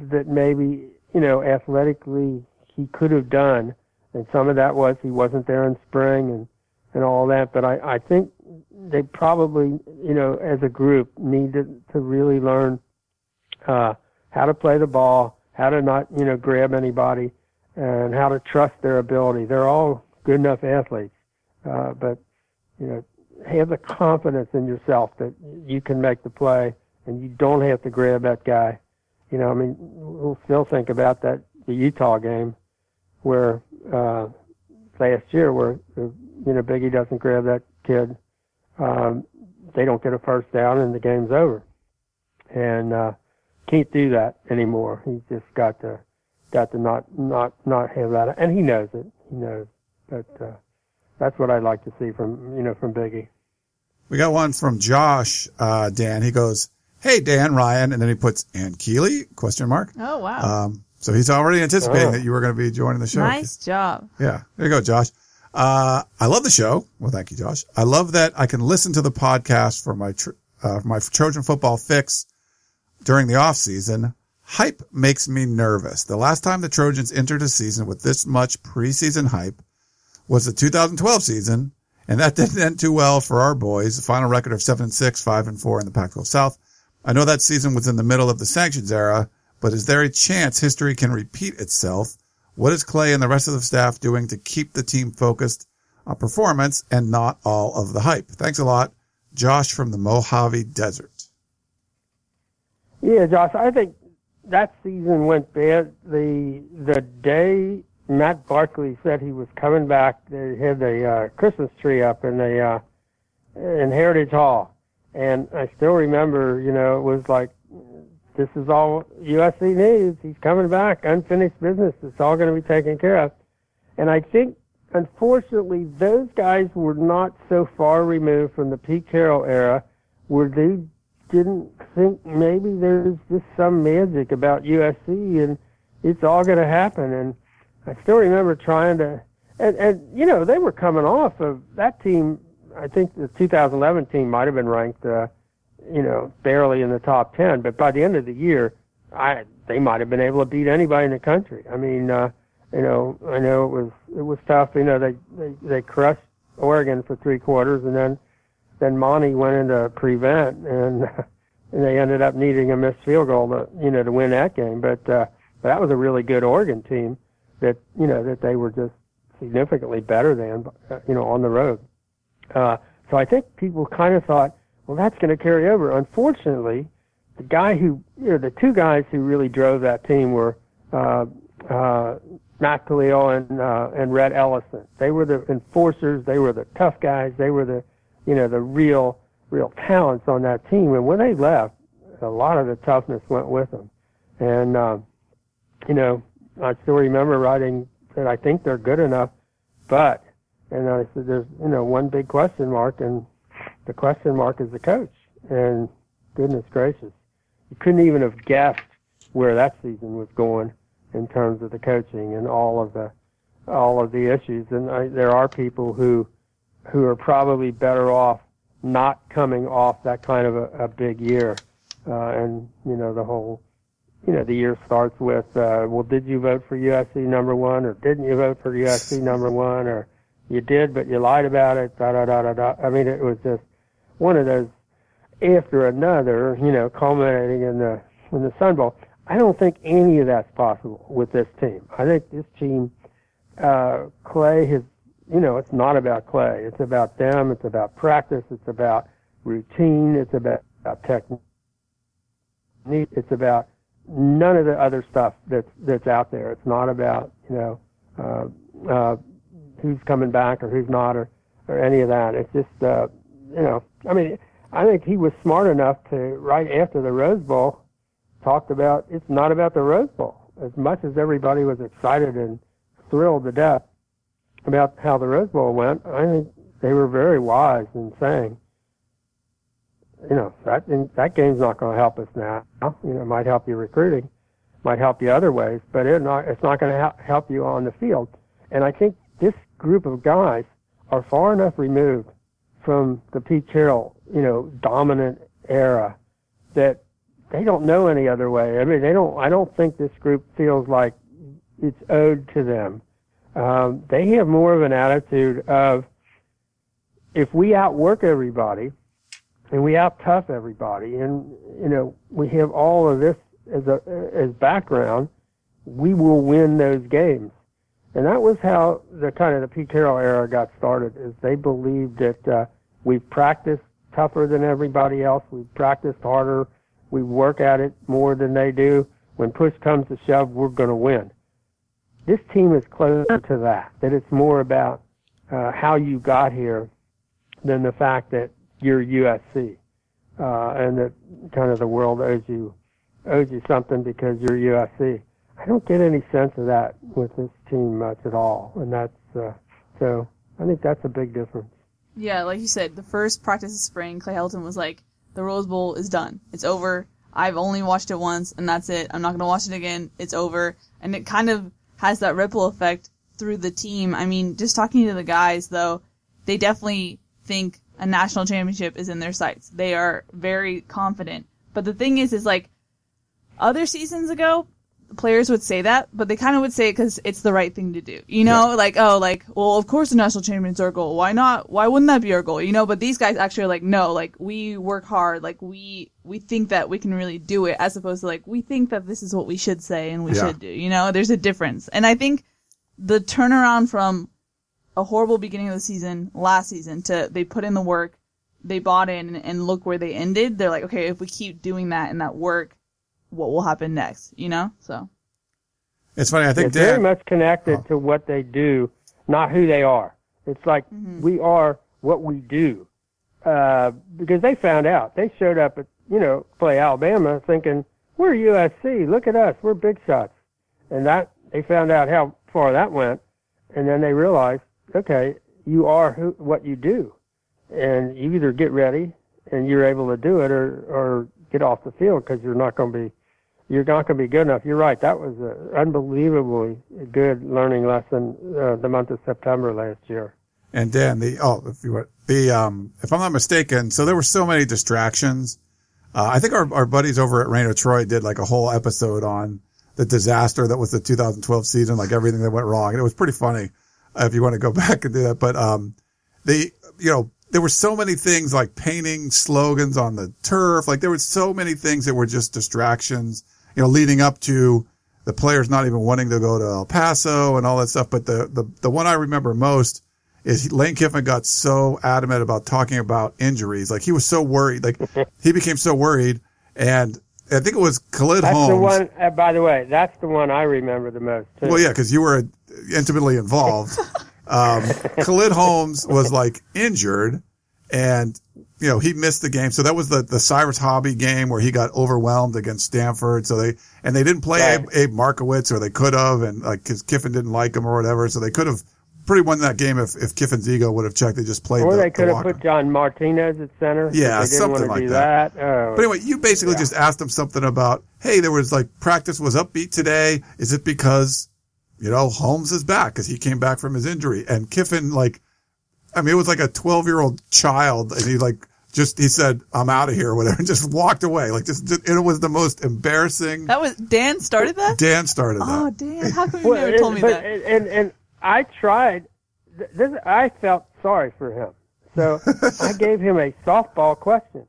that maybe you know athletically he could have done, and some of that was he wasn't there in spring and and all that. But I I think they probably, you know, as a group, need to, to really learn uh, how to play the ball, how to not, you know, grab anybody, and how to trust their ability. They're all good enough athletes, uh, but you know, have the confidence in yourself that you can make the play and you don't have to grab that guy. You know, I mean, we'll still think about that the Utah game where uh, last year where you know Biggie doesn't grab that kid um, they don't get a first down and the game's over. And uh, can't do that anymore. He's just got to got to not not not have that, and he knows it. He knows, but uh, that's what I'd like to see from you know from Biggie. We got one from Josh uh, Dan. He goes, "Hey Dan, Ryan," and then he puts "and Keely?" question mark. Oh wow! Um, so he's already anticipating Oh. that you were going to be joining the show. nice job. Yeah. There you go, Josh. Uh, I love the show. Well, thank you, Josh. I love that I can listen to the podcast for my, tr- uh, my Trojan football fix during the off season. Hype makes me nervous. The last time the Trojans entered a season with this much preseason hype was the 2012 season, and that didn't end too well for our boys. The final record of seven and six, five and four in the Pac-12 South. I know that season was in the middle of the sanctions era, but is there a chance history can repeat itself? What is Clay and the rest of the staff doing to keep the team focused on performance and not all of the hype? Thanks a lot. Josh from the Mojave Desert. Yeah, Josh, I think that season went bad. The the day Matt Barkley said he was coming back, they had the uh, Christmas tree up in the uh, in Heritage Hall, and I still remember. You know, it was like this is all USC needs. He's coming back, unfinished business. It's all going to be taken care of. And I think, unfortunately, those guys were not so far removed from the Pete Carroll era where they didn't think maybe there's just some magic about USC and it's all going to happen. And I still remember trying to, and, and you know, they were coming off of that team. I think the 2011 team might have been ranked, uh, you know, barely in the top 10, but by the end of the year, I, they might have been able to beat anybody in the country. I mean, uh, you know, I know it was, it was tough. You know, they, they, they crushed Oregon for three quarters and then, then Monty went into prevent and, and they ended up needing a missed field goal to, you know, to win that game. But, uh, that was a really good Oregon team that, you know, that they were just significantly better than, uh, you know, on the road. Uh, so I think people kind of thought, well, that's going to carry over. Unfortunately, the guy who, know, the two guys who really drove that team were, uh, uh, Matt Kalil and, uh, and Rhett Ellison. They were the enforcers. They were the tough guys. They were the, you know, the real, real talents on that team. And when they left, a lot of the toughness went with them. And, um, you know, I still remember writing that I think they're good enough, but, and I said, there's, you know, one big question mark, and the question mark is the coach. And goodness gracious, you couldn't even have guessed where that season was going in terms of the coaching and all of the, all of the issues. And I, there are people who, who are probably better off not coming off that kind of a, a big year, uh, and you know the whole, you know, the year starts with, uh, well, did you vote for USC number one, or didn't you vote for USC number one, or you did but you lied about it, da da da da da. I mean, it was just one of those after another, you know, culminating in the in the Sun Bowl. I don't think any of that's possible with this team. I think this team, uh, Clay has, you know, it's not about Clay. It's about them. It's about practice. It's about routine. It's about, about technique. It's about none of the other stuff that's that's out there. It's not about you know uh, uh, who's coming back or who's not or or any of that. It's just uh, you know, I mean, I think he was smart enough to right after the Rose Bowl talked about it's not about the Rose Bowl. As much as everybody was excited and thrilled to death about how the Rose Bowl went, I think they were very wise in saying, you know, that that game's not going to help us now. You know, it might help you recruiting, might help you other ways, but it not it's not going to help you on the field. And I think this group of guys are far enough removed from the Pete Carroll, you know, dominant era that they don't know any other way. I mean, they don't. I don't think this group feels like it's owed to them. Um, they have more of an attitude of if we outwork everybody and we out tough everybody, and you know we have all of this as a as background, we will win those games. And that was how the kind of the Pete Carroll era got started. Is they believed that uh, we've practiced tougher than everybody else, we've practiced harder we work at it more than they do. When push comes to shove, we're going to win. This team is closer to that, that it's more about uh, how you got here than the fact that you're USC uh, and that kind of the world owes you owes you something because you're USC. I don't get any sense of that with this team much at all, and that's uh, so. I think that's a big difference. Yeah, like you said, the first practice of spring, Clay Helton was like, the Rose Bowl is done. It's over. I've only watched it once and that's it. I'm not going to watch it again. It's over. And it kind of has that ripple effect through the team. I mean, just talking to the guys though, they definitely think a national championship is in their sights. They are very confident. But the thing is, is like other seasons ago, players would say that, but they kind of would say it because it's the right thing to do. You know, yeah. like, oh, like, well, of course the national champion's our goal. Why not? Why wouldn't that be our goal? You know, but these guys actually are like, no, like, we work hard. Like, we, we think that we can really do it as opposed to like, we think that this is what we should say and we yeah. should do. You know, there's a difference. And I think the turnaround from a horrible beginning of the season last season to they put in the work, they bought in and look where they ended. They're like, okay, if we keep doing that and that work, what will happen next, you know? So it's funny. I think it's Dan, very much connected oh. to what they do, not who they are. It's like mm-hmm. we are what we do, uh, because they found out. They showed up at you know play Alabama thinking we're USC. Look at us, we're big shots, and that they found out how far that went, and then they realized, okay, you are who, what you do, and you either get ready and you're able to do it, or or get off the field because you're not going to be you're not going to be good enough. You're right. That was an unbelievably good learning lesson uh, the month of September last year. And Dan, the oh, if you were, the um, if I'm not mistaken, so there were so many distractions. Uh, I think our, our buddies over at Rain Troy did like a whole episode on the disaster that was the 2012 season, like everything that went wrong, and it was pretty funny. Uh, if you want to go back and do that, but um, the you know there were so many things like painting slogans on the turf. Like there were so many things that were just distractions, you know, leading up to the players not even wanting to go to El Paso and all that stuff. But the, the, the one I remember most is Lane Kiffin got so adamant about talking about injuries. Like he was so worried, like he became so worried. And I think it was Khaled that's Holmes. the one, uh, by the way, that's the one I remember the most. Too. Well, yeah, cause you were intimately involved. Um, Khaled Holmes was like injured and, you know, he missed the game. So that was the, the Cyrus Hobbi game where he got overwhelmed against Stanford. So they, and they didn't play right. Abe, Abe, Markowitz or they could have. And like, cause Kiffin didn't like him or whatever. So they could have pretty won that game if, if Kiffin's ego would have checked. They just played. Or the, they could the have put John Martinez at center. Yeah, something like that. that. Oh. But anyway, you basically yeah. just asked him something about, hey, there was like practice was upbeat today. Is it because you know, Holmes is back because he came back from his injury. And Kiffin, like, I mean, it was like a 12 year old child and he like just he said, "I'm out of here," or whatever, and just walked away. Like just, just- it was the most embarrassing. That was Dan started that. Dan started that. Oh, Dan! How come you Well, never told me but- that? And and I tried. This I felt sorry for him, so I gave him a softball question.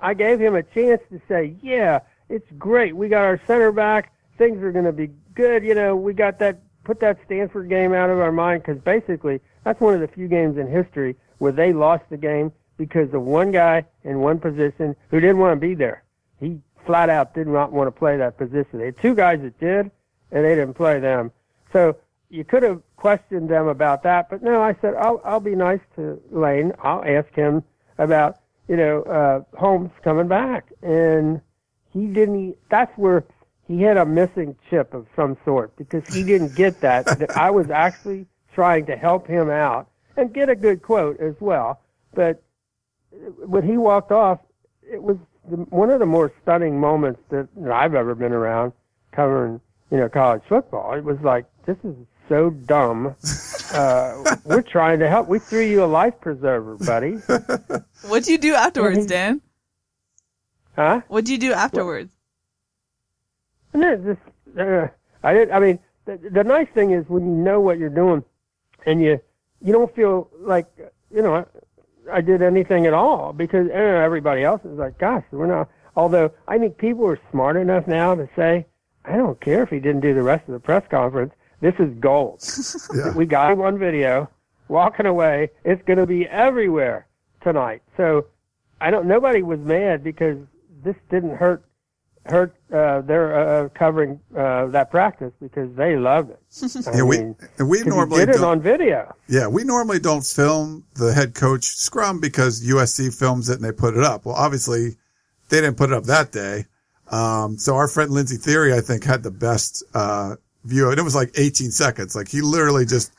I gave him a chance to say, "Yeah, it's great. We got our center back. Things are going to be good. You know, we got that. Put that Stanford game out of our mind because basically that's one of the few games in history where they lost the game because of one guy in one position who didn't want to be there. He flat out did not want to play that position. They had two guys that did, and they didn't play them. So you could have questioned them about that, but no, I said I'll I'll be nice to Lane. I'll ask him about you know uh, Holmes coming back, and he didn't. That's where he had a missing chip of some sort because he didn't get that. that I was actually trying to help him out and get a good quote as well, but when he walked off, it was the, one of the more stunning moments that I've ever been around covering, you know, college football. It was like, this is so dumb. Uh, we're trying to help. We threw you a life preserver, buddy. What'd you do afterwards, Dan? Huh? What'd you do afterwards? Then just, uh, I did. I mean, the, the nice thing is when you know what you're doing, and you you don't feel like you know I, I did anything at all because everybody else is like, gosh, we're not. Although I think people are smart enough now to say, I don't care if he didn't do the rest of the press conference. This is gold. Yeah. We got one video, walking away. It's going to be everywhere tonight. So I don't. Nobody was mad because this didn't hurt hurt uh, their uh, covering uh, that practice because they loved it. Yeah, we mean, and we 'cause he normally did it on video. yeah we normally don't film the head coach scrum because USC films it and they put it up. Well, obviously they didn't put it up that day. Um, so our friend Lindsay Thiry, I think, had the best uh, view, and it was like 18 seconds. Like he literally just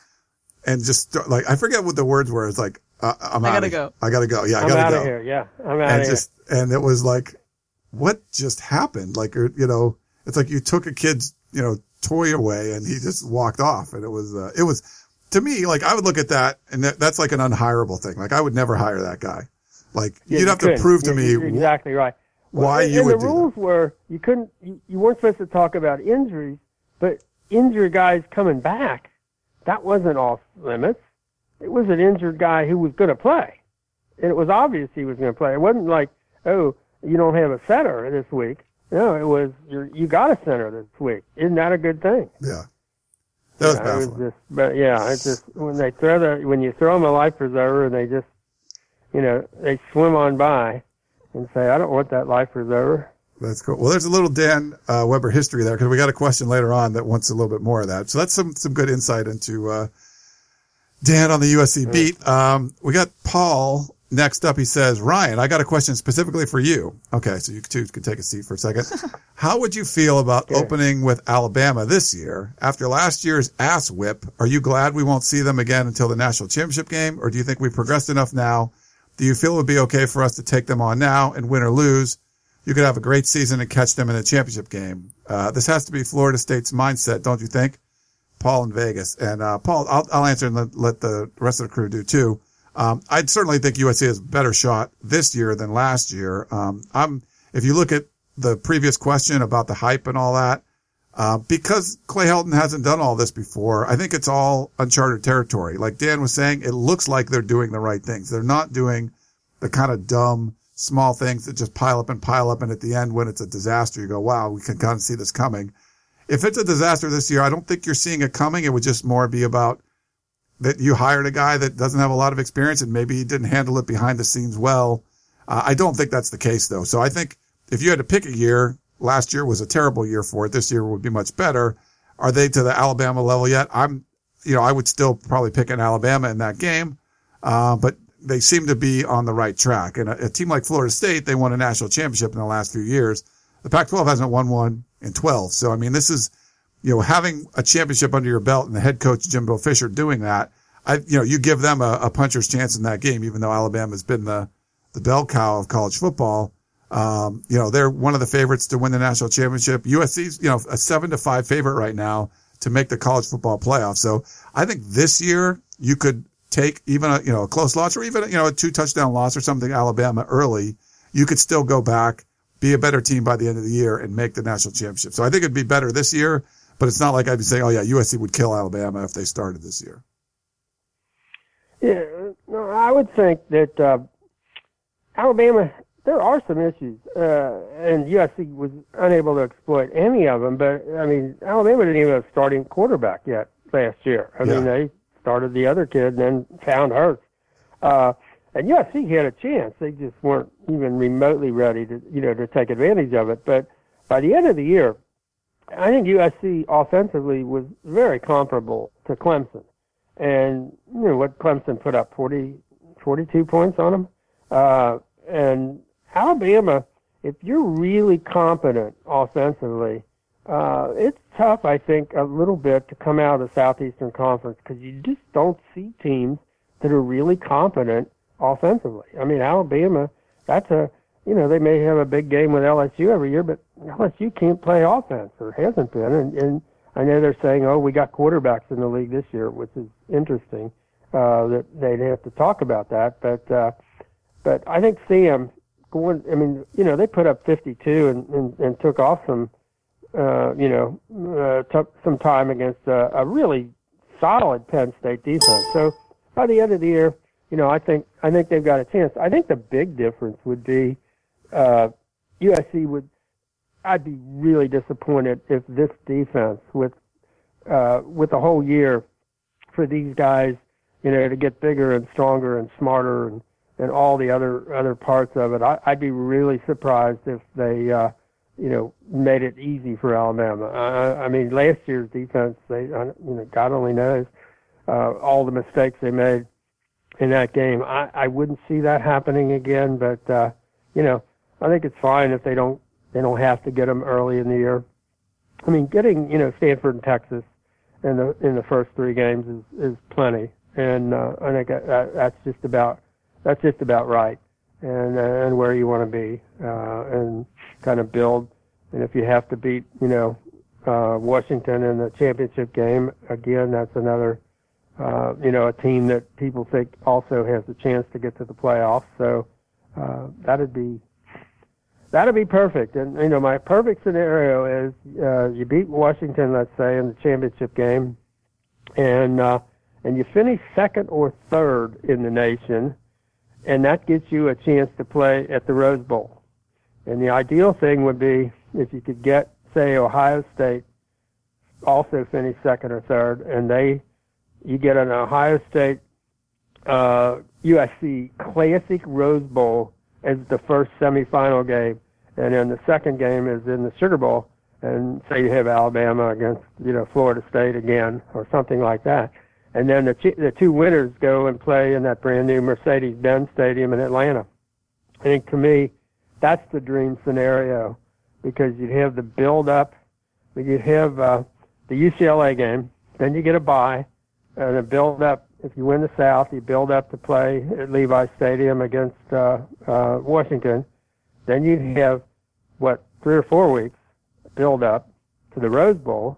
and just like I forget what the words were. It's like uh, I'm I gotta go. I gotta go. Yeah, I I'm gotta out go. of here. Yeah, I'm out and of just and it was like what just happened like or, you know it's like you took a kid's you know toy away and he just walked off and it was uh, it was to me like i would look at that and that, that's like an unhireable thing like i would never hire that guy like. Yeah, you'd you have to prove to Yeah, me you're exactly right. why and, you and would the do that. rules were you couldn't you, you weren't supposed to talk about injuries, but injured guys coming back, that wasn't off limits. It was an injured guy who was going to play, and it was obvious he was going to play. It wasn't like oh you don't have a center this week. No, it was you're, you got a center this week. Isn't that a good thing? yeah that was it was just, but yeah, it's just when they throw the when you throw them a life preserver and they just, you know, they swim on by and say, I don't want that life preserver. That's cool. Well, there's a little Dan uh, Weber history there because we got a question later on that wants a little bit more of that. So that's some some good insight into uh, Dan on the USC beat. Um, we got Paul next up. He says, Ryan, I got a question specifically for you. Okay, so you two can take a seat for a second. How would you feel about Okay. opening with Alabama this year after last year's ass whip? Are you glad we won't see them again until the national championship game, or do you think we progressed enough now? Do you feel it would be okay for us to take them on now and win or lose? you could have a great season and catch them in the championship game. Uh, this has to be Florida State's mindset, don't you think? Paul in Vegas. And, uh, Paul, I'll, I'll answer and let, let the rest of the crew do too. Um, I'd certainly think USC has a better shot this year than last year. Um, I'm, if you look at the previous question about the hype and all that, uh, because Clay Helton hasn't done all this before, I think it's all uncharted territory. Like Dan was saying, it looks like they're doing the right things. They're not doing the kind of dumb, small things that just pile up and pile up. And at the end, when it's a disaster, you go, wow, we can kind of see this coming. If it's a disaster this year, I don't think you're seeing it coming. It would just more be about that you hired a guy that doesn't have a lot of experience and maybe he didn't handle it behind the scenes well. Uh, I don't think that's the case though. So I think if you had to pick a year, last year was a terrible year for it. This year would be much better. Are they to the Alabama level yet? I'm, you know, I would still probably pick an Alabama in that game. Uh, but they seem to be on the right track. And a, a team like Florida State, they won a national championship in the last few years. The Pac-12 hasn't won one in 12. So, I mean, this is, you know, having a championship under your belt and the head coach, Jimbo Fisher, doing that. I, you know, you give them a, a puncher's chance in that game, even though Alabama's been the, the bell cow of college football. Um, you know, they're one of the favorites to win the national championship. USC's, you know, a seven to five favorite right now to make the college football playoff. So I think this year you could take even a, you know, a close loss or even, you know, a two touchdown loss or something Alabama early, you could still go back, be a better team by the end of the year and make the national championship. So I think it'd be better this year, but it's not like I'd be saying, oh yeah, USC would kill Alabama if they started this year. Yeah, no, I would think that uh, Alabama. There are some issues, uh, and USC was unable to exploit any of them. But I mean, Alabama didn't even have a starting quarterback yet last year. I Yeah. mean, they started the other kid and then found Hurts. Uh, and USC had a chance. They just weren't even remotely ready to, you know, to take advantage of it. But by the end of the year, I think USC offensively was very comparable to Clemson. And, you know, what Clemson put up, 40, 42 points on them. Uh, and Alabama, if you're really competent offensively, uh, it's tough, I think, a little bit to come out of the Southeastern Conference because you just don't see teams that are really competent offensively. I mean, Alabama, that's a, you know, they may have a big game with LSU every year, but LSU can't play offense or hasn't been. And, and I know they're saying, oh, we got quarterbacks in the league this year, which is interesting, uh, that they'd have to talk about that. But, uh, but I think Sam going, I mean, you know, they put up 52 and, and, and took off some, uh, you know, uh, took some time against a, a really solid Penn State defense. So by the end of the year, you know, I think I think they've got a chance. I think the big difference would be uh, USC would. I'd be really disappointed if this defense, with uh, with the whole year, for these guys, you know, to get bigger and stronger and smarter and and all the other other parts of it. I, I'd be really surprised if they, uh, you know, made it easy for Alabama. I, I mean, last year's defense, they, you know, God only knows uh, all the mistakes they made in that game. I, I wouldn't see that happening again, but uh, you know, I think it's fine if they don't they don't have to get them early in the year. I mean, getting you know Stanford and Texas in the in the first three games is is plenty, and uh, I think that, that's just about that's just about right, and uh, and where you want to be, uh, and kind of build. And if you have to beat you know uh, Washington in the championship game again, that's another uh, you know, a team that people think also has a chance to get to the playoffs. So uh, that'd be that'd be perfect. And you know, my perfect scenario is uh, you beat Washington, let's say, in the championship game, and uh, and you finish second or third in the nation, and that gets you a chance to play at the Rose Bowl. And the ideal thing would be if you could get, say, Ohio State also finish second or third, and they you get an Ohio State uh, USC Classic Rose Bowl as the first semifinal game, and then the second game is in the Sugar Bowl, and say you have Alabama against you know Florida State again or something like that, and then the the two winners go and play in that brand new Mercedes-Benz Stadium in Atlanta. I think to me, that's the dream scenario because you'd have the build up, you'd have uh, the UCLA game, then you get a bye and a build up. If you win the South, you build up to play at Levi Stadium against uh, uh, Washington. Then you have what three or four weeks build up to the Rose Bowl,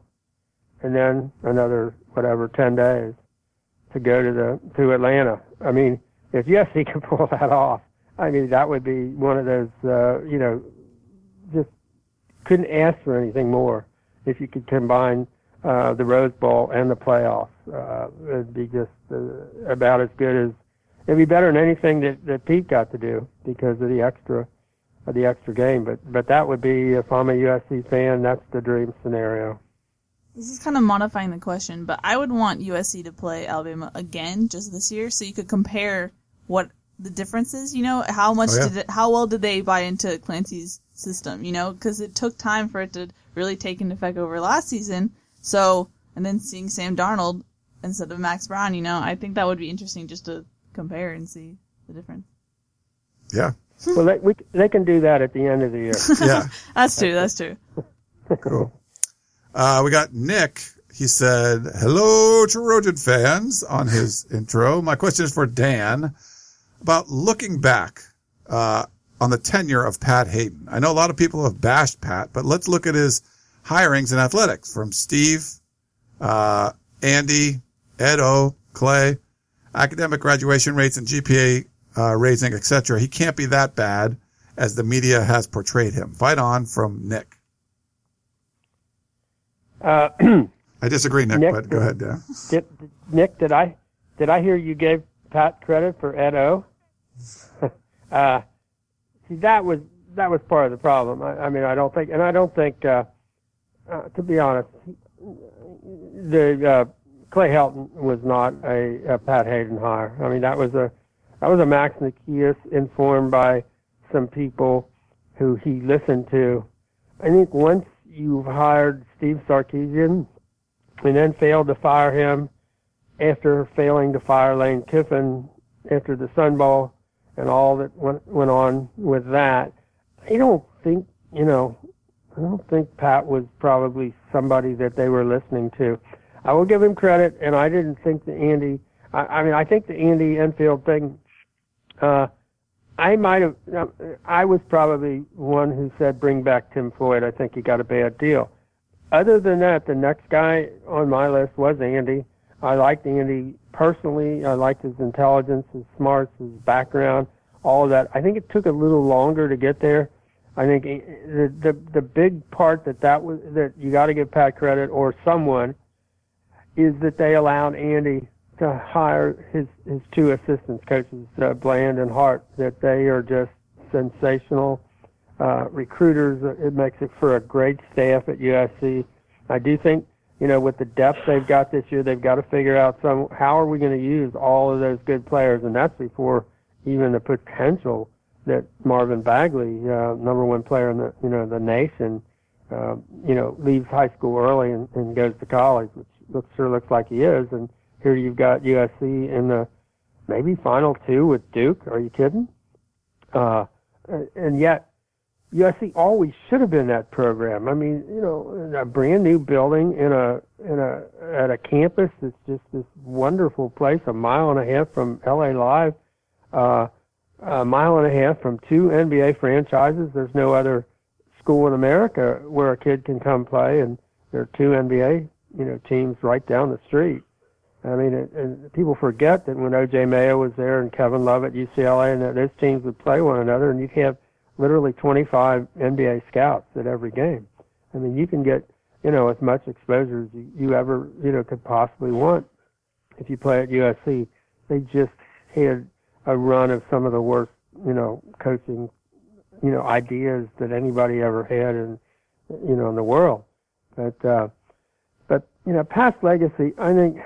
and then another whatever ten days to go to the to Atlanta. I mean, if USC could pull that off, I mean that would be one of those uh, you know just couldn't ask for anything more if you could combine uh, the Rose Bowl and the playoffs. Uh, it'd be just uh, about as good as it'd be better than anything that, that Pete got to do because of the extra of the extra game. But but that would be if I'm a USC fan, that's the dream scenario. This is kind of modifying the question, but I would want USC to play Alabama again just this year, so you could compare what the difference is. You know, how much Oh, yeah. did it, how well did they buy into Clancy's system? You know, because it took time for it to really take into effect over last season. So, and then seeing Sam Darnold instead of Max Brown, you know, I think that would be interesting just to compare and see the difference. Yeah. well, they, we, they can do that at the end of the year. Yeah. That's true. That's true. Cool. Uh, we got Nick. He said, hello, Trojan fans on his intro. My question is for Dan about looking back, uh, on the tenure of Pat Haden. I know a lot of people have bashed Pat, but let's look at his hirings in athletics from Steve, uh, Andy, Ed O, Clay. academic graduation rates and GPA uh, raising, etc. He can't be that bad as the media has portrayed him. Fight on from Nick. Uh, I disagree, Nick, Nick- but go ahead. Yeah. did, Nick, did I did I hear you gave Pat credit for Ed O? uh, see, that was that was part of the problem. I, I mean, I don't think, and I don't think, uh, uh, to be honest, the uh, Clay Helton was not a, a Pat Haden hire. I mean, that was a that was a Max Nikias informed by some people who he listened to. I think once you've hired Steve Sarkisian and then failed to fire him after failing to fire Lane Kiffin after the Sun Bowl and all that went, went on with that, I don't think, you know, I don't think Pat was probably somebody that they were listening to. I will give him credit, and I didn't think the Andy, I, I mean, I think the Andy Enfield thing, uh, I might have, I was probably one who said bring back Tim Floyd. I think he got a bad deal. Other than that, the next guy on my list was Andy. I liked Andy personally. I liked his intelligence, his smarts, his background, all of that. I think it took a little longer to get there. I think the the, the big part that that was that you got to give Pat credit or someone is that they allowed Andy to hire his his two assistants coaches, uh, Bland and Hart. That they are just sensational uh, recruiters. It makes it for a great staff at USC. I do think you know with the depth they've got this year, they've got to figure out some how are we going to use all of those good players, and that's before even the potential that Marvin Bagley, uh, number one player in the you know the nation, uh, you know leaves high school early and, and goes to college, which looks sure looks like he is. And here you've got USC in the maybe final two with Duke. Are you kidding? Uh, and yet USC always should have been that program. I mean, you know, a brand new building in a in a at a campus that's just this wonderful place, a mile and a half from LA Live, uh, a mile and a half from two NBA franchises. There's no other school in America where a kid can come play, and there are two NBA you know teams right down the street. I mean, it, and people forget that when OJ Mayo was there and Kevin Love at UCLA, and that those teams would play one another, and you'd have literally 25 NBA scouts at every game. I mean, you can get, you know, as much exposure as you, you ever, you know, could possibly want if you play at USC. They just had a run of some of the worst, you know, coaching, you know, ideas that anybody ever had in, you know, in the world. But, uh, you know, past legacy, I think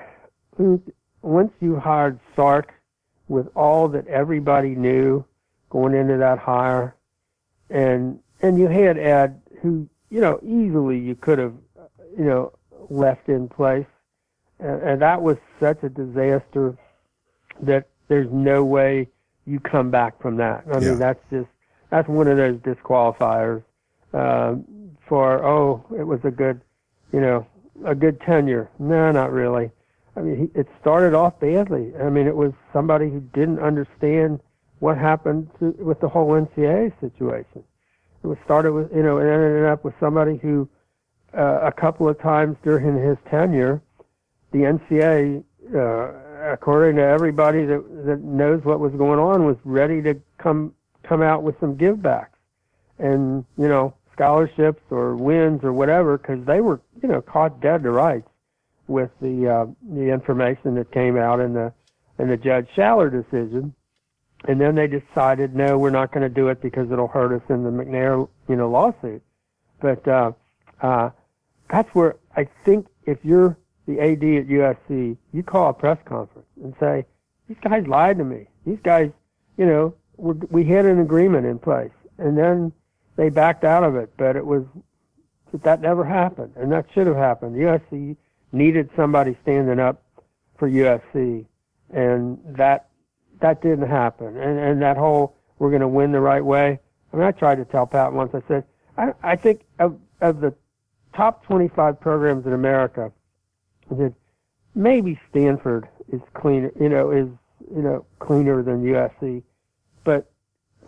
once you hired Sark with all that everybody knew going into that hire, and and you had Ed, who you know easily you could have you know left in place, and, and that was such a disaster that there's no way you come back from that. I Yeah. mean that's just that's one of those disqualifiers um, for oh it was a good you know a good tenure. No, not really. I mean, he, it started off badly. I mean, it was somebody who didn't understand what happened to, with the whole NCAA situation. It was started with, you know, it ended up with somebody who, uh, a couple of times during his tenure, the NCAA, uh, according to everybody that that knows what was going on, was ready to come come out with some givebacks, and you know, scholarships or wins or whatever, because they were, you know, caught dead to rights with the uh, the information that came out in the in the Judge Shaller decision, and then they decided, no, we're not going to do it because it'll hurt us in the McNair, you know, lawsuit. But uh, uh, that's where I think if you're the AD at USC, you call a press conference and say, these guys lied to me. These guys, you know, we had an agreement in place, and then they backed out of it. But it was but that never happened, and that should have happened. USC needed somebody standing up for USC, and that that didn't happen. And and that whole we're going to win the right way. I mean, I tried to tell Pat once. I said, I I think of of the top 25 programs in America, I said maybe Stanford is cleaner. You know, is you know cleaner than USC, but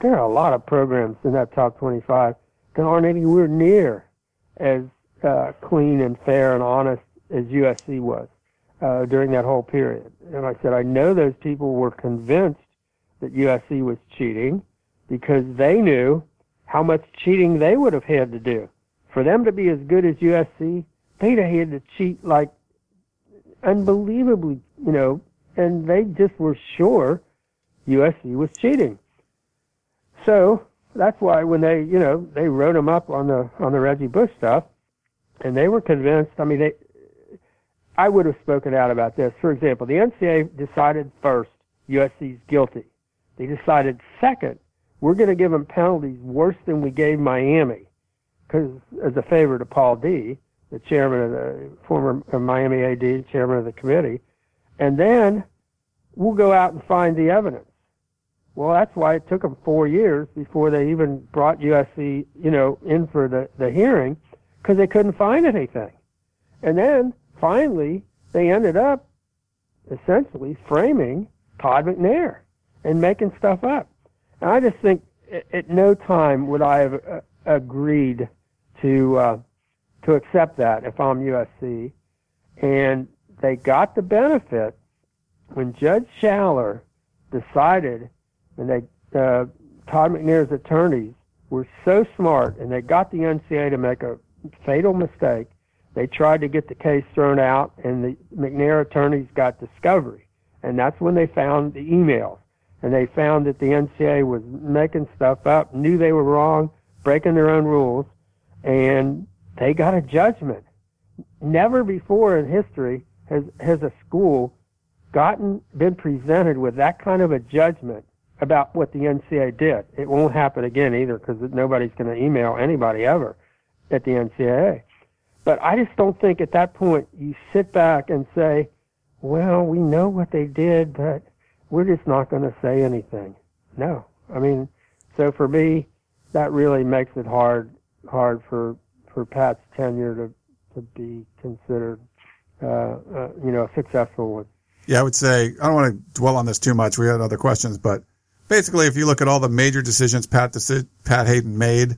there are a lot of programs in that top 25 that aren't anywhere near as uh, clean and fair and honest as USC was. uh, during that whole period. And I said, I know those people were convinced that USC was cheating because they knew how much cheating they would have had to do. For them to be as good as USC, they'd have had to cheat like unbelievably, you know, and they just were sure USC was cheating. So that's why when they, you know, they wrote them up on the on the Reggie Bush stuff, and they were convinced. I mean, they, I would have spoken out about this. For example, the NCAA decided first USC's guilty. They decided second, we're going to give them penalties worse than we gave Miami, because as a favor to Paul Dee, the chairman of the former uh, Miami AD, chairman of the committee, and then we'll go out and find the evidence. Well, that's why it took them four years before they even brought USC, you know, in for the, the hearing because they couldn't find anything. And then finally, they ended up essentially framing Todd McNair and making stuff up. And I just think at no time would I have uh, agreed to uh, to accept that if I'm USC. And they got the benefit when Judge Shaller decided, and they uh, Todd McNair's attorneys were so smart, and they got the NCA to make a fatal mistake. They tried to get the case thrown out, and the McNair attorneys got discovery, and that's when they found the emails, and they found that the NCA was making stuff up, knew they were wrong, breaking their own rules, and they got a judgment. Never before in history has has a school gotten been presented with that kind of a judgment about what the NCAA did. It won't happen again either because nobody's going to email anybody ever at the NCAA. But I just don't think at that point you sit back and say, well, we know what they did, but we're just not going to say anything. No. I mean, so for me, that really makes it hard, hard for, for Pat's tenure to, to be considered, uh, uh, you know, a successful one. Yeah, I would say, I don't want to dwell on this too much. We had other questions, but basically, if you look at all the major decisions Pat, Pat Haden made,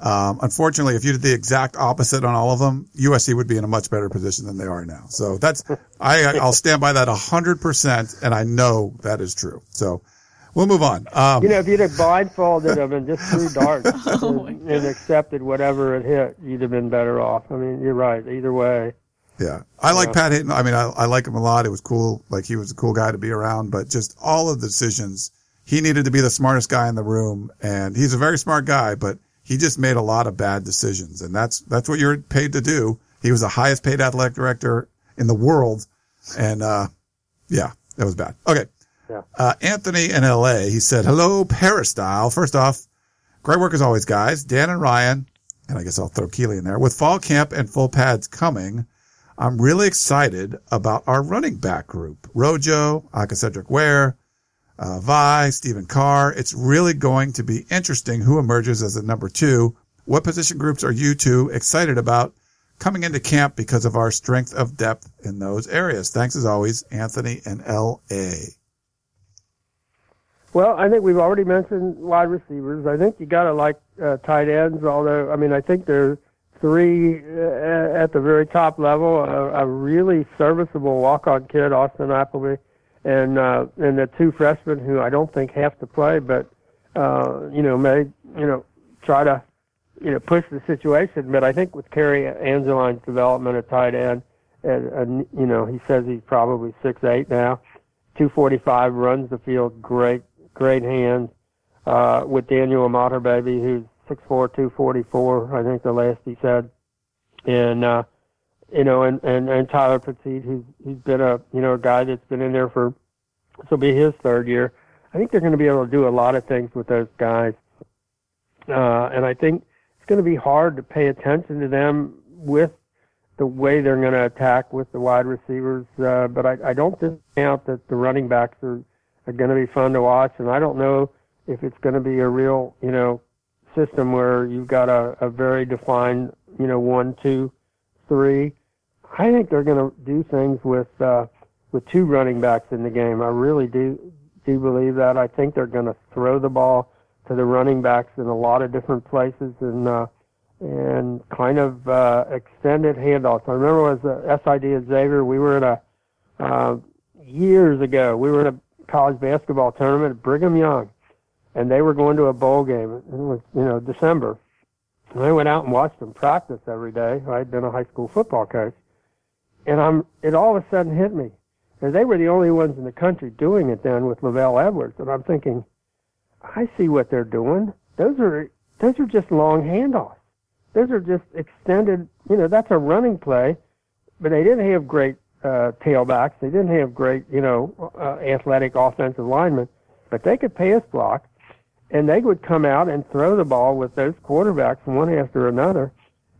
um, unfortunately, if you did the exact opposite on all of them, USC would be in a much better position than they are now. So that's, I, I'll stand by that a hundred percent. And I know that is true. So we'll move on. Um, you know, if you'd have blindfolded them and just threw darts oh and, and, accepted whatever it hit, you'd have been better off. I mean, you're right. Either way. Yeah. I like Pat Haden. I mean, I, I like him a lot. It was cool. Like he was a cool guy to be around, but just all of the decisions, he needed to be the smartest guy in the room. And he's a very smart guy, but he just made a lot of bad decisions, and that's that's what you're paid to do. He was the highest paid athletic director in the world, and uh, yeah, that was bad. Okay, yeah. uh, Anthony in L.A. He said, "Hello, Peristyle. First off, great work as always, guys. Dan and Ryan, and I guess I'll throw Keely in there. With fall camp and full pads coming." I'm really excited about our running back group. Rojo, Aka Cedric Ware, uh, Vi, Stephen Carr. It's really going to be interesting who emerges as the number two. What position groups are you two excited about coming into camp because of our strength of depth in those areas? Thanks as always, Anthony and L.A. Well, I think we've already mentioned wide receivers. I think you got to like uh, tight ends, although, I mean, I think there's three uh, at the very top level. A, a really serviceable walk-on kid, Austin Applebee and uh, and the two freshmen who I don't think have to play, but uh, you know may you know try to you know push the situation. But I think with Cary Angeline's development at tight end, and, and you know he says he's probably six eight now, two forty five runs the field, great great hands. Uh, with Daniel Imatorbhebhe, who's six four two forty four, I think the last he said, and uh, you know, and, and, and Tyler Petite, who's he's been a you know a guy that's been in there for this will be his third year. I think they're going to be able to do a lot of things with those guys, uh, and I think it's going to be hard to pay attention to them with the way they're going to attack with the wide receivers. Uh, but I, I don't discount that the running backs are are going to be fun to watch, and I don't know if it's going to be a real you know system where you've got a, a very defined you know one two three. I think they're going to do things with uh, with two running backs in the game. I really do do believe that. I think they're going to throw the ball to the running backs in a lot of different places and uh, and kind of uh, extended handoffs. I remember as a SID at Xavier, we were in a Uh, years ago, we were in a college basketball tournament at Brigham Young, and they were going to a bowl game. It was, you know, December. I went out and watched them practice every day. I'd been a high school football coach. And I'm, it all of a sudden hit me. And they were the only ones in the country doing it then with LaVell Edwards. And I'm thinking, I see what they're doing. Those are, those are just long handoffs. Those are just extended, you know, that's a running play, but they didn't have great, uh, tailbacks. They didn't have great, you know, uh, athletic offensive linemen, but they could pass block and they would come out and throw the ball with those quarterbacks one after another.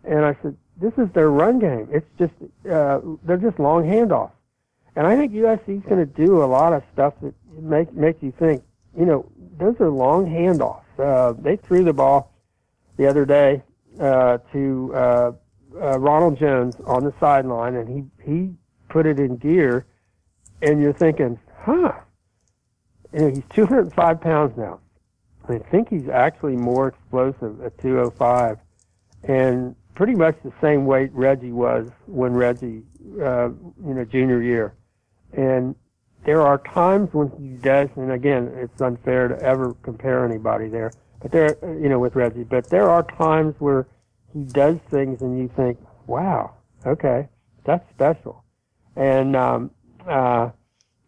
And I said, this is their run game. It's just, uh, they're just long handoffs. And I think USC is going to do a lot of stuff that make, makes you think, you know, those are long handoffs. Uh, they threw the ball the other day, uh, to, uh, uh, Ronald Jones on the sideline and he, he put it in gear and you're thinking, huh, you know, he's 205 pounds now. I think he's actually more explosive at 205 and pretty much the same weight Reggie was when Reggie, uh, you know, junior year. And there are times when he does, and again, it's unfair to ever compare anybody there, but there, you know, with Reggie, but there are times where he does things and you think, wow, okay, that's special. And, um, uh,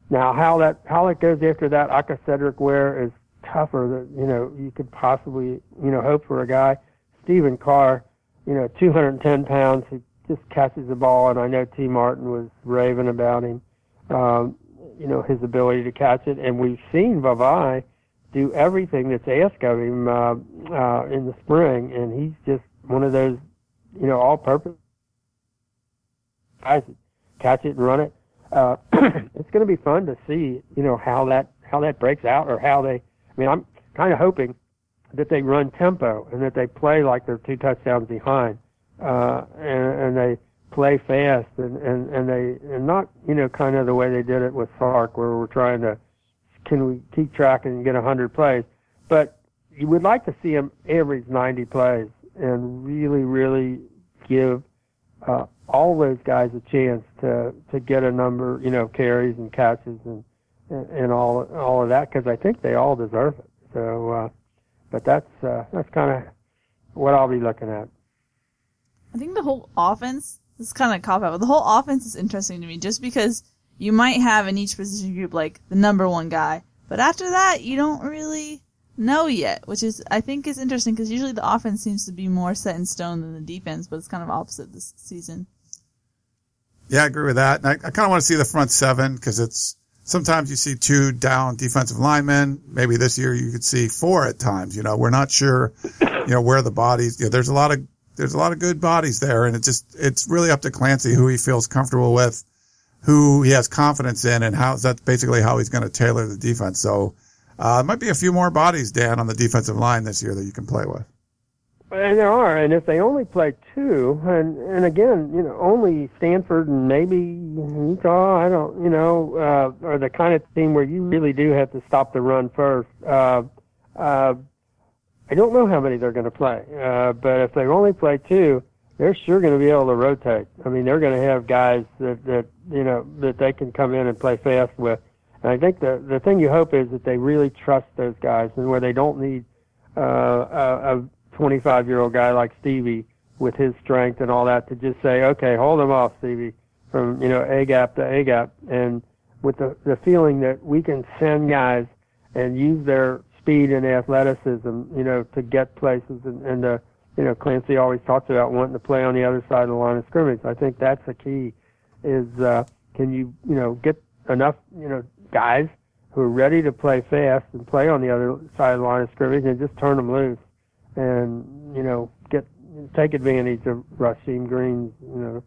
now how that, how it goes after that, Aca'Cedric Ware is tougher that, you know, you could possibly, you know, hope for a guy. Stephen Carr, you know, 210 pounds, he just catches the ball, and I know Tee Martin was raving about him, um, you know, his ability to catch it, and we've seen Vavae do everything that's asked of him uh, uh, in the spring, and he's just one of those, you know, all-purpose guys catch it and run it. Uh, it's going to be fun to see, you know, how that how that breaks out or how they. I mean, I'm kind of hoping that they run tempo and that they play like they're two touchdowns behind, uh, and, and they play fast and, and, and they, and not, you know, kind of the way they did it with Sark where we're trying to, can we keep track and get a hundred plays? But you would like to see them average 90 plays and really, really give, uh, all those guys a chance to, to get a number, you know, carries and catches and, and, and all, all of that because I think they all deserve it. So, uh, but that's uh, that's kind of what I'll be looking at. I think the whole offense this is kind of cop out, but the whole offense is interesting to me just because you might have in each position group like the number one guy, but after that you don't really know yet, which is I think is interesting because usually the offense seems to be more set in stone than the defense, but it's kind of opposite this season. Yeah, I agree with that. And I, I kind of want to see the front seven because it's sometimes you see two down defensive linemen. Maybe this year you could see four at times. You know, we're not sure, you know, where the bodies. You know, there's a lot of there's a lot of good bodies there, and it's just it's really up to Clancy who he feels comfortable with, who he has confidence in, and how that's basically how he's going to tailor the defense. So. Uh, might be a few more bodies, Dan, on the defensive line this year that you can play with. And there are, and if they only play two, and and again, you know, only Stanford and maybe Utah, I don't, you know, uh, are the kind of team where you really do have to stop the run first. Uh, uh, I don't know how many they're going to play, uh, but if they only play two, they're sure going to be able to rotate. I mean, they're going to have guys that that you know that they can come in and play fast with. And I think the the thing you hope is that they really trust those guys, and where they don't need uh, a, 25 year old guy like Stevie with his strength and all that to just say, okay, hold him off, Stevie, from you know A gap to A gap, and with the the feeling that we can send guys and use their speed and athleticism, you know, to get places and, and uh, you know, Clancy always talks about wanting to play on the other side of the line of scrimmage. I think that's the key. Is uh, can you you know get enough you know guys who are ready to play fast and play on the other side of the line of scrimmage and just turn them loose and you know get take advantage of Rasheem Green's you know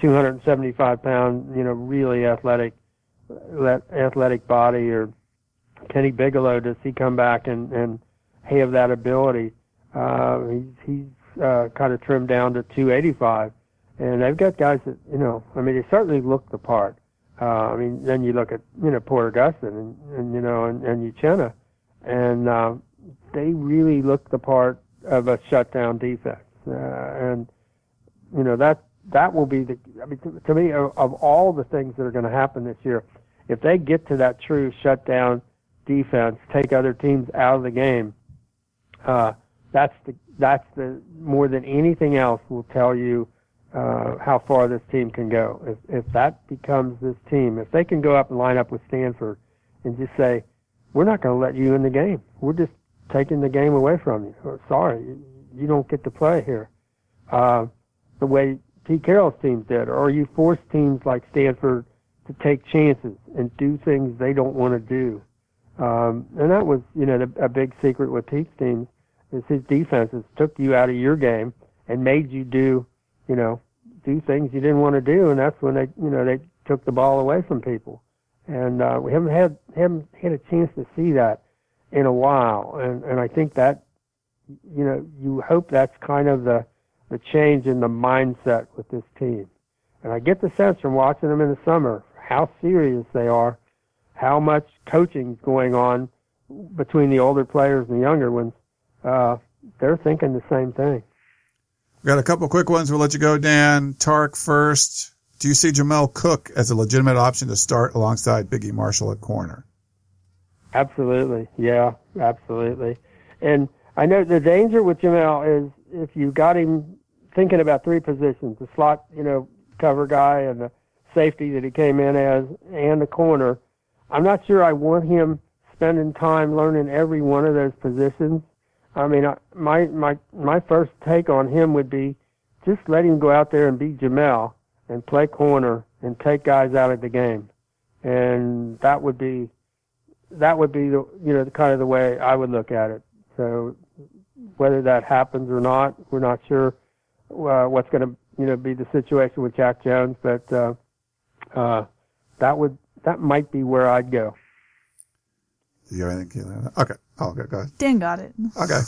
275 pound you know really athletic athletic body or Kenny Bigelow does he come back and and have that ability? Uh he's he's uh kind of trimmed down to 285 and they've got guys that you know I mean they certainly look the part. Uh I mean then you look at you know Porter Gustin and, and you know and, and Uchenna and uh they really look the part of a shutdown defense. Uh, and, you know, that, that will be the. I mean, to, to me, of, of all the things that are going to happen this year, if they get to that true shutdown defense, take other teams out of the game, uh, that's the that's the more than anything else will tell you uh, how far this team can go. If if that becomes this team, if they can go up and line up with Stanford and just say, we're not going to let you in the game. We're just taking the game away from you. Sorry, you, don't get to play here. Uh, the way Pete Carroll's teams did, or you force teams like Stanford to take chances and do things they don't want to do. Um, and that was, you know, the, a big secret with Pete's teams is his defenses took you out of your game and made you do, you know, do things you didn't want to do, and that's when they, you know, they took the ball away from people. And uh, we haven't had haven't had a chance to see that in a while, and and I think that, you know, you hope that's kind of the the change in the mindset with this team. And I get the sense from watching them in the summer how serious they are, how much coaching's going on between the older players and the younger ones. Uh, they're thinking the same thing. We got a couple quick ones. We'll let you go, Dan. Tark first. Do you see Jamel Cook as a legitimate option to start alongside Biggie Marshall at corner? Absolutely. Yeah, absolutely. And I know the danger with Jamel is if you got him thinking about three positions, the slot, you know, cover guy and the safety that he came in as and the corner, I'm not sure I want him spending time learning every one of those positions. I mean, I, my my my first take on him would be just let him go out there and be Jamel and play corner and take guys out of the game, and that would be that would be the you know the kind of the way I would look at it. So whether that happens or not, we're not sure uh, what's going to you know be the situation with Jack Jones, but uh, uh, that would that might be where I'd go. Do you have anything, Keely? Okay. Oh, okay. Go ahead. Dan got it. Okay.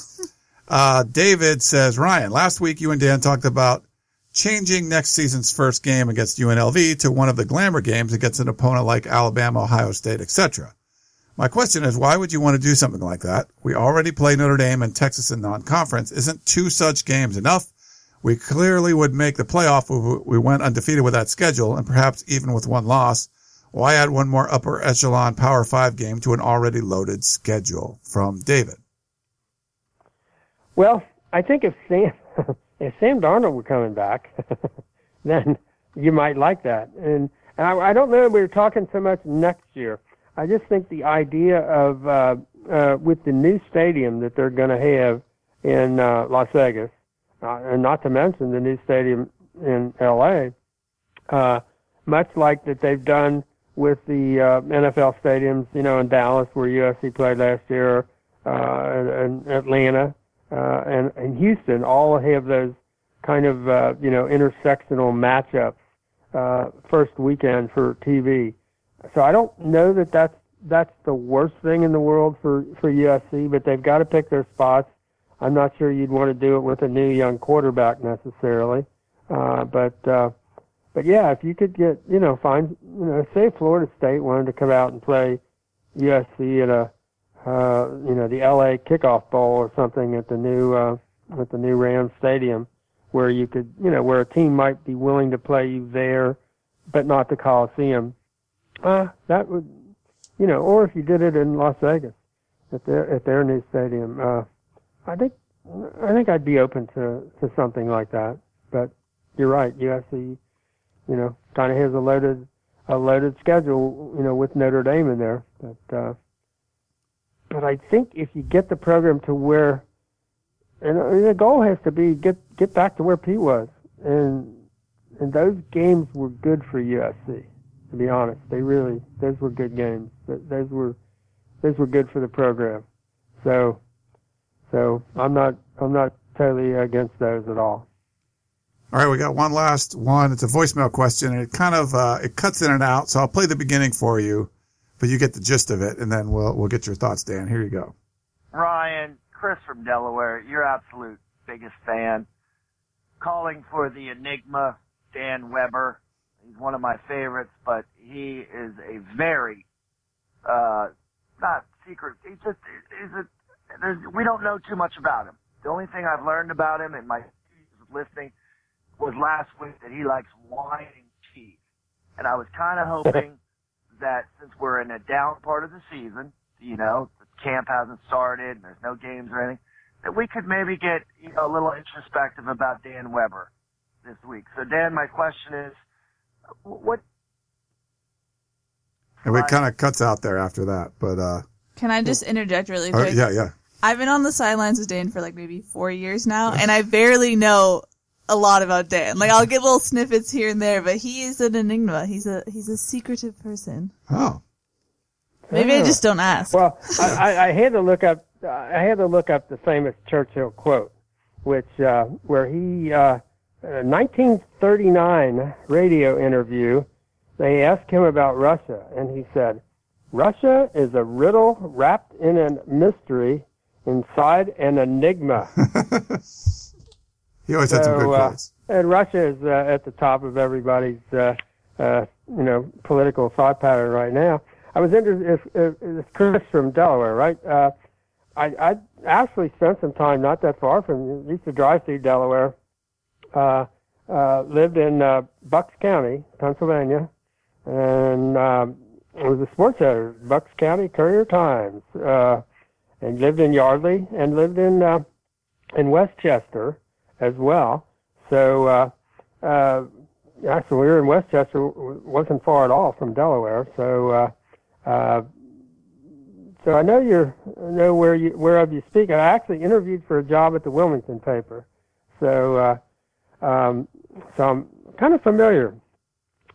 Uh, David says, Ryan, last week you and Dan talked about changing next season's first game against UNLV to one of the glamour games against an opponent like Alabama, Ohio State, etc. My question is, why would you want to do something like that? We already play Notre Dame and Texas in non-conference. Isn't two such games enough? We clearly would make the playoff if we went undefeated with that schedule and perhaps even with one loss. Why add one more upper echelon Power 5 game to an already loaded schedule? From David. Well, I think if Sam if Sam Darnold were coming back, then you might like that. And, and I, I don't know we were talking so much next year. I just think the idea of uh, uh, with the new stadium that they're going to have in uh, Las Vegas, and not to mention the new stadium in L.A., uh, much like that they've done with the uh, NFL stadiums, you know, in Dallas where USC played last year, uh, and, and Atlanta, uh, and, and Houston, all have those kind of, uh, you know, intersectional matchups, uh, first weekend for TV. So I don't know that that's, that's the worst thing in the world for, for USC, but they've got to pick their spots. I'm not sure you'd want to do it with a new young quarterback necessarily. Uh, but, uh, but yeah, if you could get, you know, find, you know, say Florida State wanted to come out and play USC at a, uh, you know, the LA kickoff bowl or something at the new, uh, at the new Rams stadium where you could, you know, where a team might be willing to play you there, but not the Coliseum. Uh, that would, you know, or if you did it in Las Vegas at their, at their new stadium, uh, I think, I think I'd be open to, to something like that. But you're right, USC, you know, kind of has a loaded, a loaded schedule, you know, with Notre Dame in there. But, uh, but I think if you get the program to where, and the goal has to be get get back to where Pete was, and and those games were good for USC. To be honest, they really those were good games. Those were those were good for the program. So, so I'm not I'm not totally against those at all. All right, we got one last one. It's a voicemail question, and it kind of uh, it cuts in and out. So I'll play the beginning for you, but you get the gist of it, and then we'll we'll get your thoughts, Dan. Here you go. Ryan, Chris from Delaware, your absolute biggest fan. Calling for the Enigma, Dan Weber. He's one of my favorites, but he is a very, uh, not secret. He's just, he's a, there's, we don't know too much about him. The only thing I've learned about him in my listening was last week that he likes wine and cheese. And I was kind of hoping that since we're in a down part of the season, you know, the camp hasn't started and there's no games or anything, that we could maybe get, you know, a little introspective about Dan Weber this week. So Dan, my question is, what, And it kind of cuts out there after that, but uh, Can I just interject really uh, yeah, yeah. I've been on the sidelines with Dan for like maybe four years now, and I barely know a lot about Dan. Like I'll get little snippets here and there, but he is an enigma. He's a he's a secretive person. Oh, Maybe I Oh. just don't ask. Well, I, I, I had to look up. I had to look up the famous Churchill quote, which uh, where he, uh, a 1939 radio interview, they asked him about Russia, and he said, "Russia is a riddle wrapped in a mystery, inside an enigma." he always had some good So, uh, quotes. and Russia is uh, at the top of everybody's, uh, uh, you know, political thought pattern right now. I was interested. If, if, if Chris from Delaware, right? Uh, I, I actually spent some time not that far from. Used to drive through Delaware. Uh, uh, lived in uh, Bucks County, Pennsylvania, and um, was a sports editor, Bucks County Courier Times, uh, and lived in Yardley and lived in uh, in West Chester as well. So, uh, uh, actually, we were in West Chester, wasn't far at all from Delaware. So, uh, uh, so I know you're, I know where you, whereof you speak. I actually interviewed for a job at the Wilmington paper. So, uh, um, so I'm kind of familiar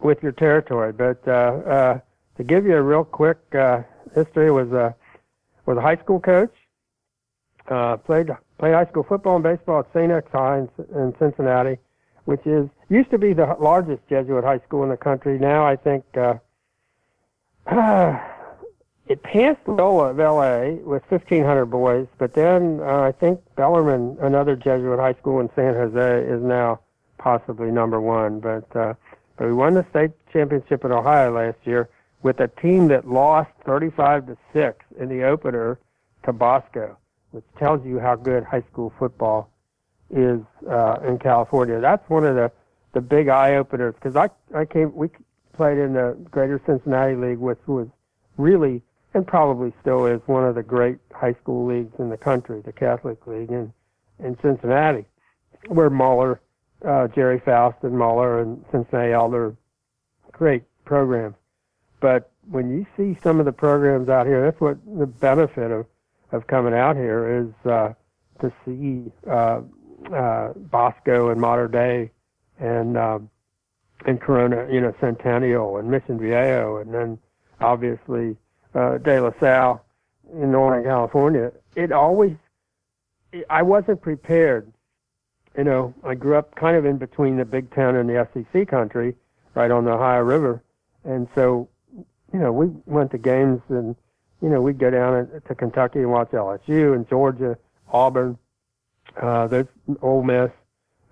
with your territory. But uh, uh, to give you a real quick uh, history, was a was a high school coach. Uh, played played high school football and baseball at St. X High in, in Cincinnati, which is used to be the largest Jesuit high school in the country. Now I think uh, it passed Loyola of L.A. with 1,500 boys, but then uh, I think Bellarmine, another Jesuit high school in San Jose, is now possibly number one. But uh, but we won the state championship in Ohio last year with a team that lost 35 to six in the opener to Bosco, which tells you how good high school football is uh, in California. That's one of the the big eye openers because I I came we played in the Greater Cincinnati League, which was really and probably still is one of the great high school leagues in the country, the Catholic League in in Cincinnati, where Moeller, uh, Gerry Faust, and Moeller and Cincinnati Elder, great programs. But when you see some of the programs out here, that's what the benefit of of coming out here is uh, to see uh, uh, Bosco and Mater Dei and um, and Corona, you know, Centennial and Mission Viejo, and then obviously uh, De La Salle in Northern California. It always, it, I wasn't prepared. You know, I grew up kind of in between the Big Ten and the SEC country, right on the Ohio River, and so, you know, we went to games and, you know, we'd go down to Kentucky and watch LSU and Georgia, Auburn, uh, there's Ole Miss.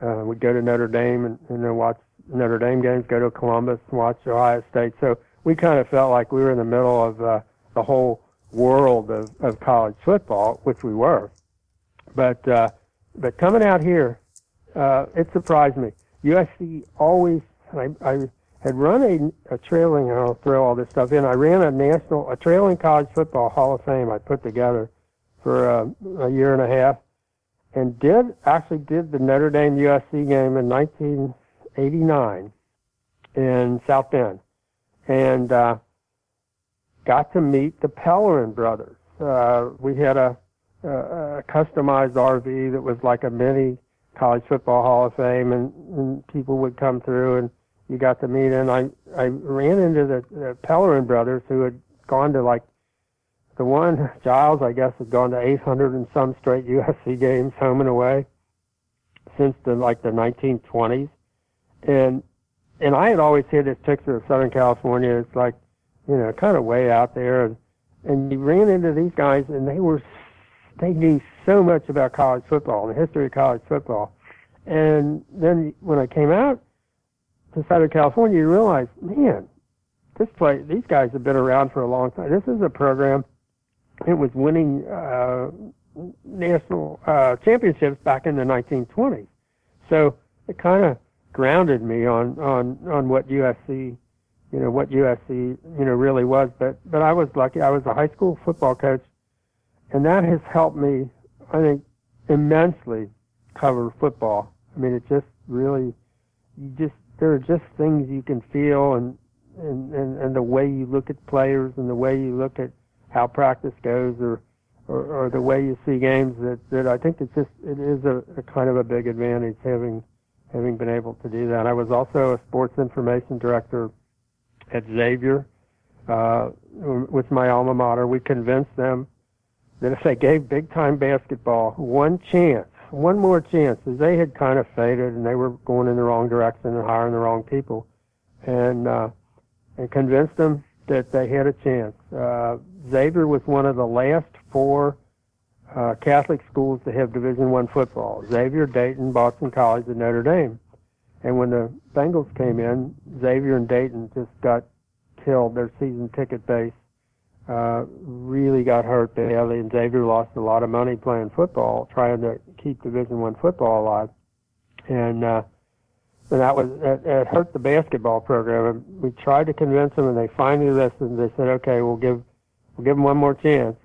Uh, we'd go to Notre Dame and, and then watch Notre Dame games, go to Columbus and watch Ohio State. So we kind of felt like we were in the middle of uh, the whole world of, of college football, which we were. But uh, but coming out here, uh, it surprised me. USC always. I, I had run a, a trailing. and I'll throw all this stuff in. I ran a national, a trailing college football Hall of Fame. I put together for uh, a year and a half, and did actually did the Notre Dame USC game in 1989 in South Bend, and uh, got to meet the Pellerin brothers. Uh, we had a, a, a customized RV that was like a mini college football Hall of Fame, and, and people would come through, and you got to meet. And I I ran into the, the Pellerin brothers who had gone to like the one Giles, I guess, had gone to 800 and some straight USC games home and away since the like the 1920s, and and I had always had this picture of Southern California. It's like you know, kind of way out there, and and you ran into these guys, and they were they knew so much about college football, the history of college football, and then when I came out to Southern California, you realize, man, this place, these guys have been around for a long time. This is a program. It was winning uh, national uh, championships back in the 1920s. So it kind of grounded me on on on what USC, you know, what USC, you know, really was. But but I was lucky. I was a high school football coach, and that has helped me, I think, immensely cover football. I mean, it just really, you just there are just things you can feel and and and, and the way you look at players and the way you look at how practice goes or or, or the way you see games that, that I think it's just it is a, a kind of a big advantage having having been able to do that. I was also a sports information director at Xavier, uh, with my alma mater. We convinced them that if they gave big time basketball one chance, one more chance, as they had kind of faded and they were going in the wrong direction and hiring the wrong people, and uh, and convinced them that they had a chance. Uh, Xavier was one of the last four uh, Catholic schools to have Division One football: Xavier, Dayton, Boston College, and Notre Dame. And when the Bengals came in, Xavier and Dayton just got killed. Their season ticket base uh, really got hurt badly, and Xavier lost a lot of money playing football, trying to keep Division One football alive. And uh, and that was it, it hurt the basketball program. And we tried to convince them, and they finally listened. They said, "Okay, we'll give we'll give them one more chance,"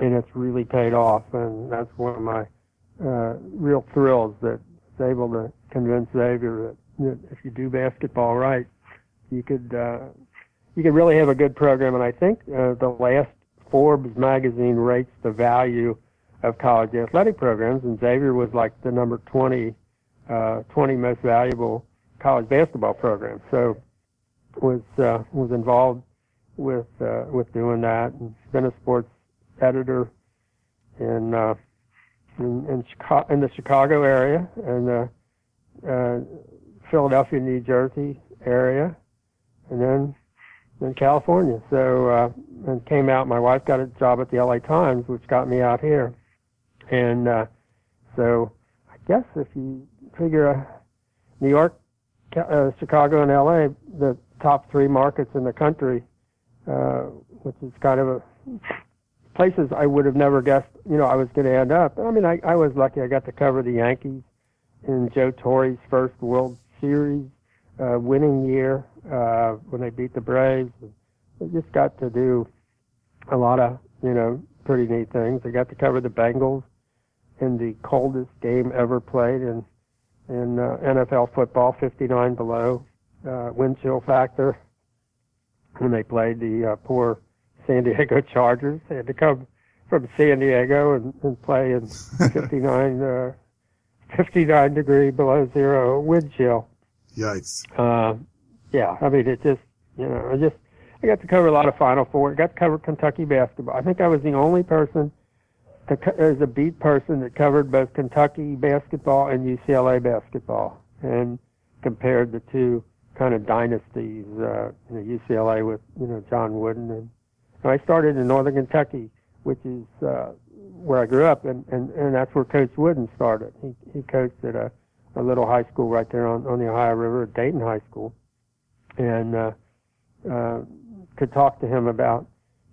and it's really paid off. And that's one of my uh, real thrills that able to convince Xavier that, that if you do basketball right, you could uh, you could really have a good program. And I think uh, the last Forbes magazine rates the value of college athletic programs, and Xavier was like the number 20 uh, 20 most valuable college basketball program. So was uh, was involved with uh, with doing that and been a sports editor in uh, in in, in the Chicago area and the uh, Philadelphia, New Jersey area, and then in California. So uh, and came out. My wife got a job at the LA Times, which got me out here, and uh, so I guess if you figure uh, New York, uh, Chicago, and LA, the top three markets in the country, uh, which is kind of a places I would have never guessed. You know, I was going to end up. I mean, I, I was lucky. I got to cover the Yankees in Joe Torre's first World Series uh, winning year uh, when they beat the Braves. They just got to do a lot of you know pretty neat things. They got to cover the Bengals in the coldest game ever played in in uh, NFL football, 59 below uh, wind chill factor. When they played the uh, poor San Diego Chargers, they had to come from San Diego and, and play in 59, uh, 59 degree below zero wind chill. Yikes. Uh, yeah, I mean, it just, you know, I just, I got to cover a lot of Final Four. I got to cover Kentucky basketball. I think I was the only person as a beat person that covered both Kentucky basketball and UCLA basketball and compared the two kind of dynasties, uh, you know, UCLA with, you know, John Wooden. And, and I started in Northern Kentucky, which is, uh, where I grew up and, and, and that's where Coach Wooden started. He, he coached at a, a little high school right there on, on the Ohio River, Dayton High School. And, uh, uh, could talk to him about,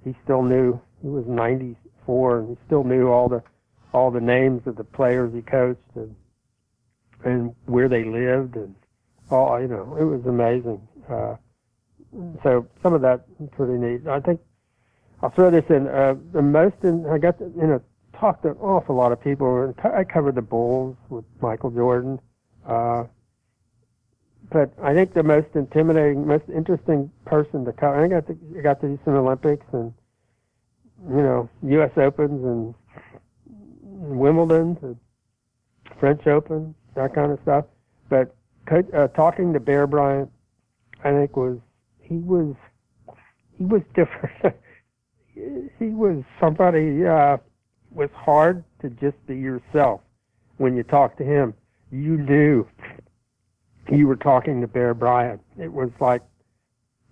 he still knew, he was 94, and he still knew all the all the names of the players he coached and and where they lived and all you know it was amazing. Uh, so some of that pretty neat. I think I'll throw this in. Uh, the most in I got to, you know talked to an awful lot of people. I covered the Bulls with Michael Jordan. Uh, but I think the most intimidating, most interesting person to cover. I got to I got to do some Olympics and you know, U.S. Opens and Wimbledon, and French Open, that kind of stuff. But uh, talking to Bear Bryant, I think was he was he was different. he was somebody uh, was hard to just be yourself. When you talked to him, you knew you were talking to Bear Bryant. It was like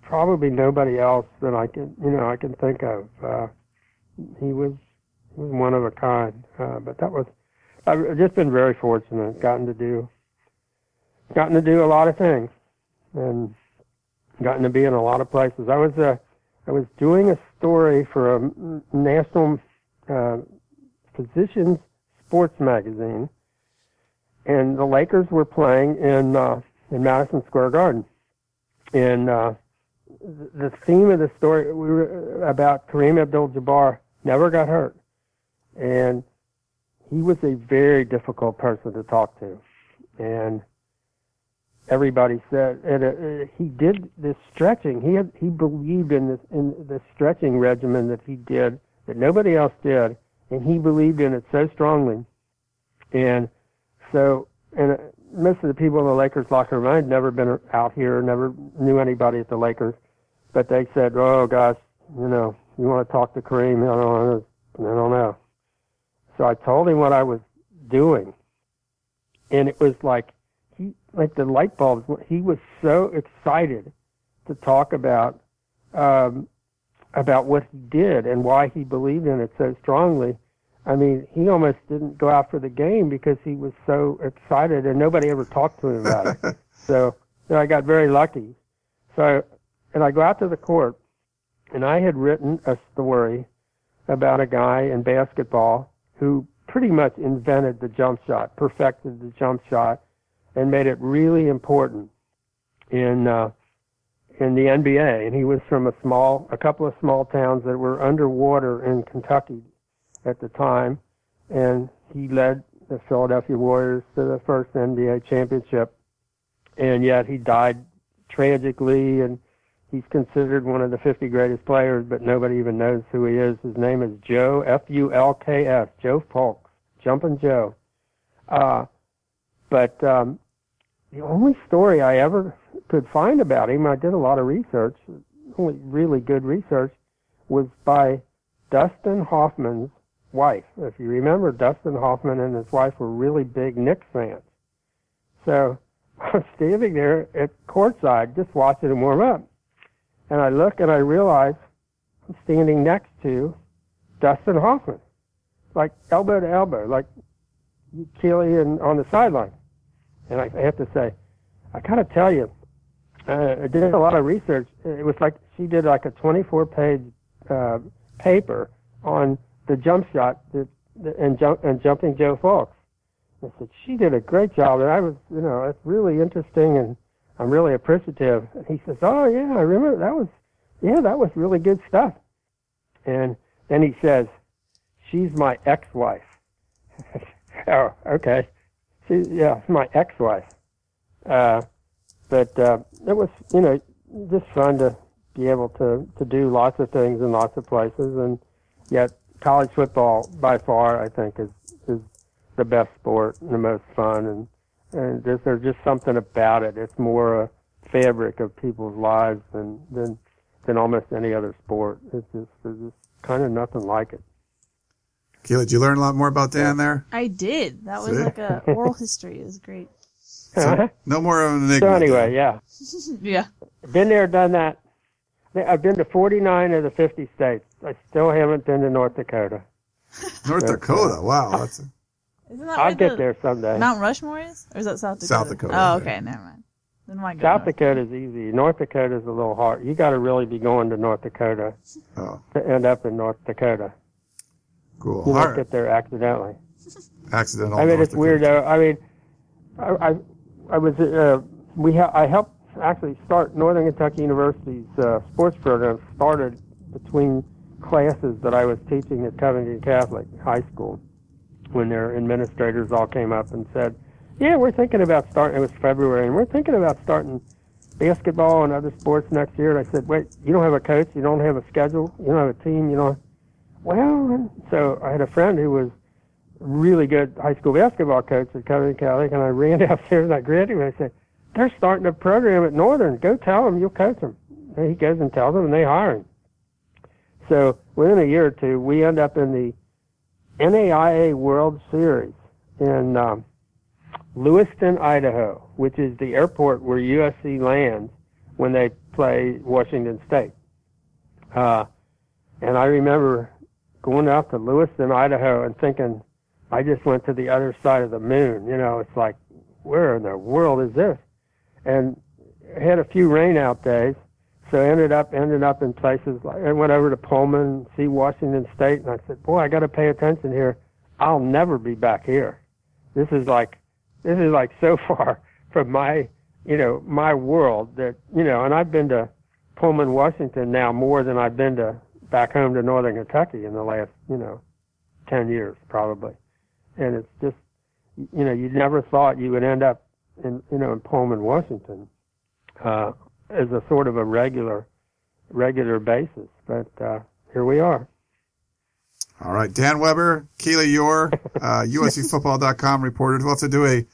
probably nobody else that I can you know I can think of. Uh, he was he was one of a kind. Uh, but that was I've just been very fortunate, gotten to do gotten to do a lot of things, and gotten to be in a lot of places. I was uh, I was doing a story for a national uh, physicians sports magazine, and the Lakers were playing in uh, in Madison Square Garden, and uh, the theme of the story we were about Kareem Abdul-Jabbar never got hurt, and he was a very difficult person to talk to, and everybody said and uh, he did this stretching. He had he believed in this in the stretching regimen that he did that nobody else did, and he believed in it so strongly, and so and most of the people in the Lakers locker room, I'd never been out here, never knew anybody at the Lakers, but they said, "Oh gosh, you know, you want to talk to Kareem? I don't, I don't know." So I told him what I was doing, and it was like he, like the light bulbs. He was so excited to talk about um, about what he did and why he believed in it so strongly I mean, he almost didn't go out for the game because he was so excited, and nobody ever talked to him about it. so, so I got very lucky. So, and I go out to the court, and I had written a story about a guy in basketball who pretty much invented the jump shot, perfected the jump shot, and made it really important in uh, in the NBA. And he was from a small, a couple of small towns that were underwater in Kentucky at the time, and he led the Philadelphia Warriors to the first NBA championship. And yet he died tragically, and he's considered one of the 50 greatest players, but nobody even knows who he is. His name is Joe F U L K S, Joe Fulks, Jumpin' Joe. Uh, but um, the only story I ever could find about him, I did a lot of research, only really good research, was by Dustin Hoffman's wife. If you remember, Dustin Hoffman and his wife were really big Knicks fans. So I was standing there at courtside just watching him warm up. And I look and I realize I'm standing next to Dustin Hoffman, like elbow to elbow, like Keely and on the sideline. And I have to say, I gotta tell you, uh, I did a lot of research. It was like she did like a 24 page uh, paper on the jump shot that, and jump and jumping Joe Fulks. I said she did a great job, and I was, you know, it's really interesting, and I'm really appreciative. And he says, "Oh yeah, I remember that was, yeah, that was really good stuff." And then he says, "She's my ex-wife." oh, okay. She, yeah, my ex-wife. Uh, but uh, it was, you know, just fun to be able to to do lots of things in lots of places, and yet college football by far I think is is the best sport and the most fun and and there's, there's just something about it. It's more a fabric of people's lives than than than almost any other sport. It's just there's just kind of nothing like it. Keely, did you learn a lot more about Dan there? I did. That was See? like a oral history. It was great. So, no more of an enigma. So anyway, yeah, Yeah. been there, done that. I've been to 49 of the 50 states. I still haven't been to North Dakota. North Dakota. Wow, that's Isn't that I'll where get the there someday. Mount Rushmore is? Or is that South Dakota? South Dakota, Oh, yeah. okay. Never mind. Then why go South north? Dakota is easy. North Dakota is a little hard. You got to really be going to North Dakota oh to end up in North Dakota. cool. You All don't right. get there accidentally. Accidental. I mean, North it's weird though. I mean, I I, I was uh, we ha- I helped actually start Northern Kentucky University's uh, sports program. Started between classes that I was teaching at Covington Catholic High School when their administrators all came up and said, "Yeah, we're thinking about starting." It was February, and we're thinking about starting basketball and other sports next year. And I said, "Wait, you don't have a coach, you don't have a schedule, you don't have a team, you don't." Well, so I had a friend who was really good high school basketball coach at Covington Catholic, and I ran downstairs and I grabbed him and I said, "They're starting a program at Northern. Go tell them you'll coach them." And he goes and tells them, and they hire him. So within a year or two, we end up in the NAIA World Series in um, Lewiston, Idaho, which is the airport where USC lands when they play Washington State. Uh, and I remember going out to Lewiston, Idaho, and thinking, I just went to the other side of the moon. You know, it's like, where in the world is this? And had a few rainout days, so ended up ended up in places like I went over to Pullman, see Washington State, and I said, boy, I got to pay attention here. I'll never be back here. This is like this is like so far from my, you know, my world that you know. And I've been to Pullman, Washington now more than I've been to back home to Northern Kentucky in the last, you know, ten years probably. And it's just, you know, you never thought you would end up in, you know, in Pullman, Washington, uh, as a sort of a regular, regular basis. But uh, here we are. All right, Dan Weber, Keely Eure, uh, USCFootball.com reported. We'll have to do a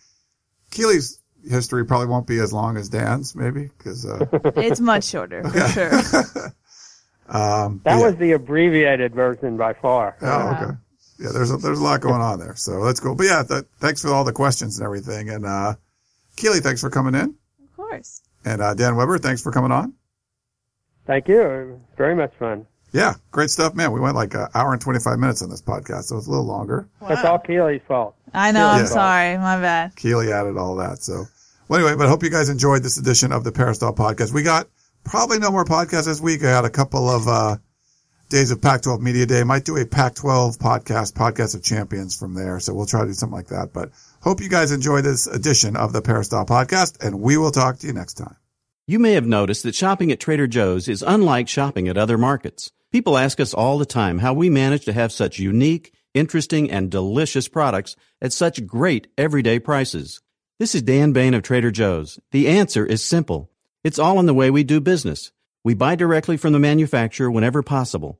Keely's history probably won't be as long as Dan's, maybe because uh, It's much shorter for sure. um, That yeah. was the abbreviated version by far. Oh, okay. Yeah, there's a, there's a lot going on there, so that's cool. But yeah, th- thanks for all the questions and everything. And uh, Keely, thanks for coming in. Of course. And uh, Dan Weber, thanks for coming on. Thank you. Very much fun. Yeah, great stuff, man. We went like an hour and 25 minutes on this podcast, so it's a little longer. That's all Keely's fault. I know. I'm Yeah. sorry. My bad. Keely added all that. So, well, anyway, but I hope you guys enjoyed this edition of the Peristyle podcast. We got probably no more podcasts this week. I had a couple of uh, days of Pac-12 Media Day. Might do a Pac-12 podcast, podcast of champions from there. So we'll try to do something like that. But hope you guys enjoy this edition of the Peristyle podcast, and we will talk to you next time. You may have noticed that shopping at Trader Joe's is unlike shopping at other markets. People ask us all the time how we manage to have such unique, interesting, and delicious products at such great everyday prices. This is Dan Bain of Trader Joe's. The answer is simple. It's all in the way we do business. We buy directly from the manufacturer whenever possible.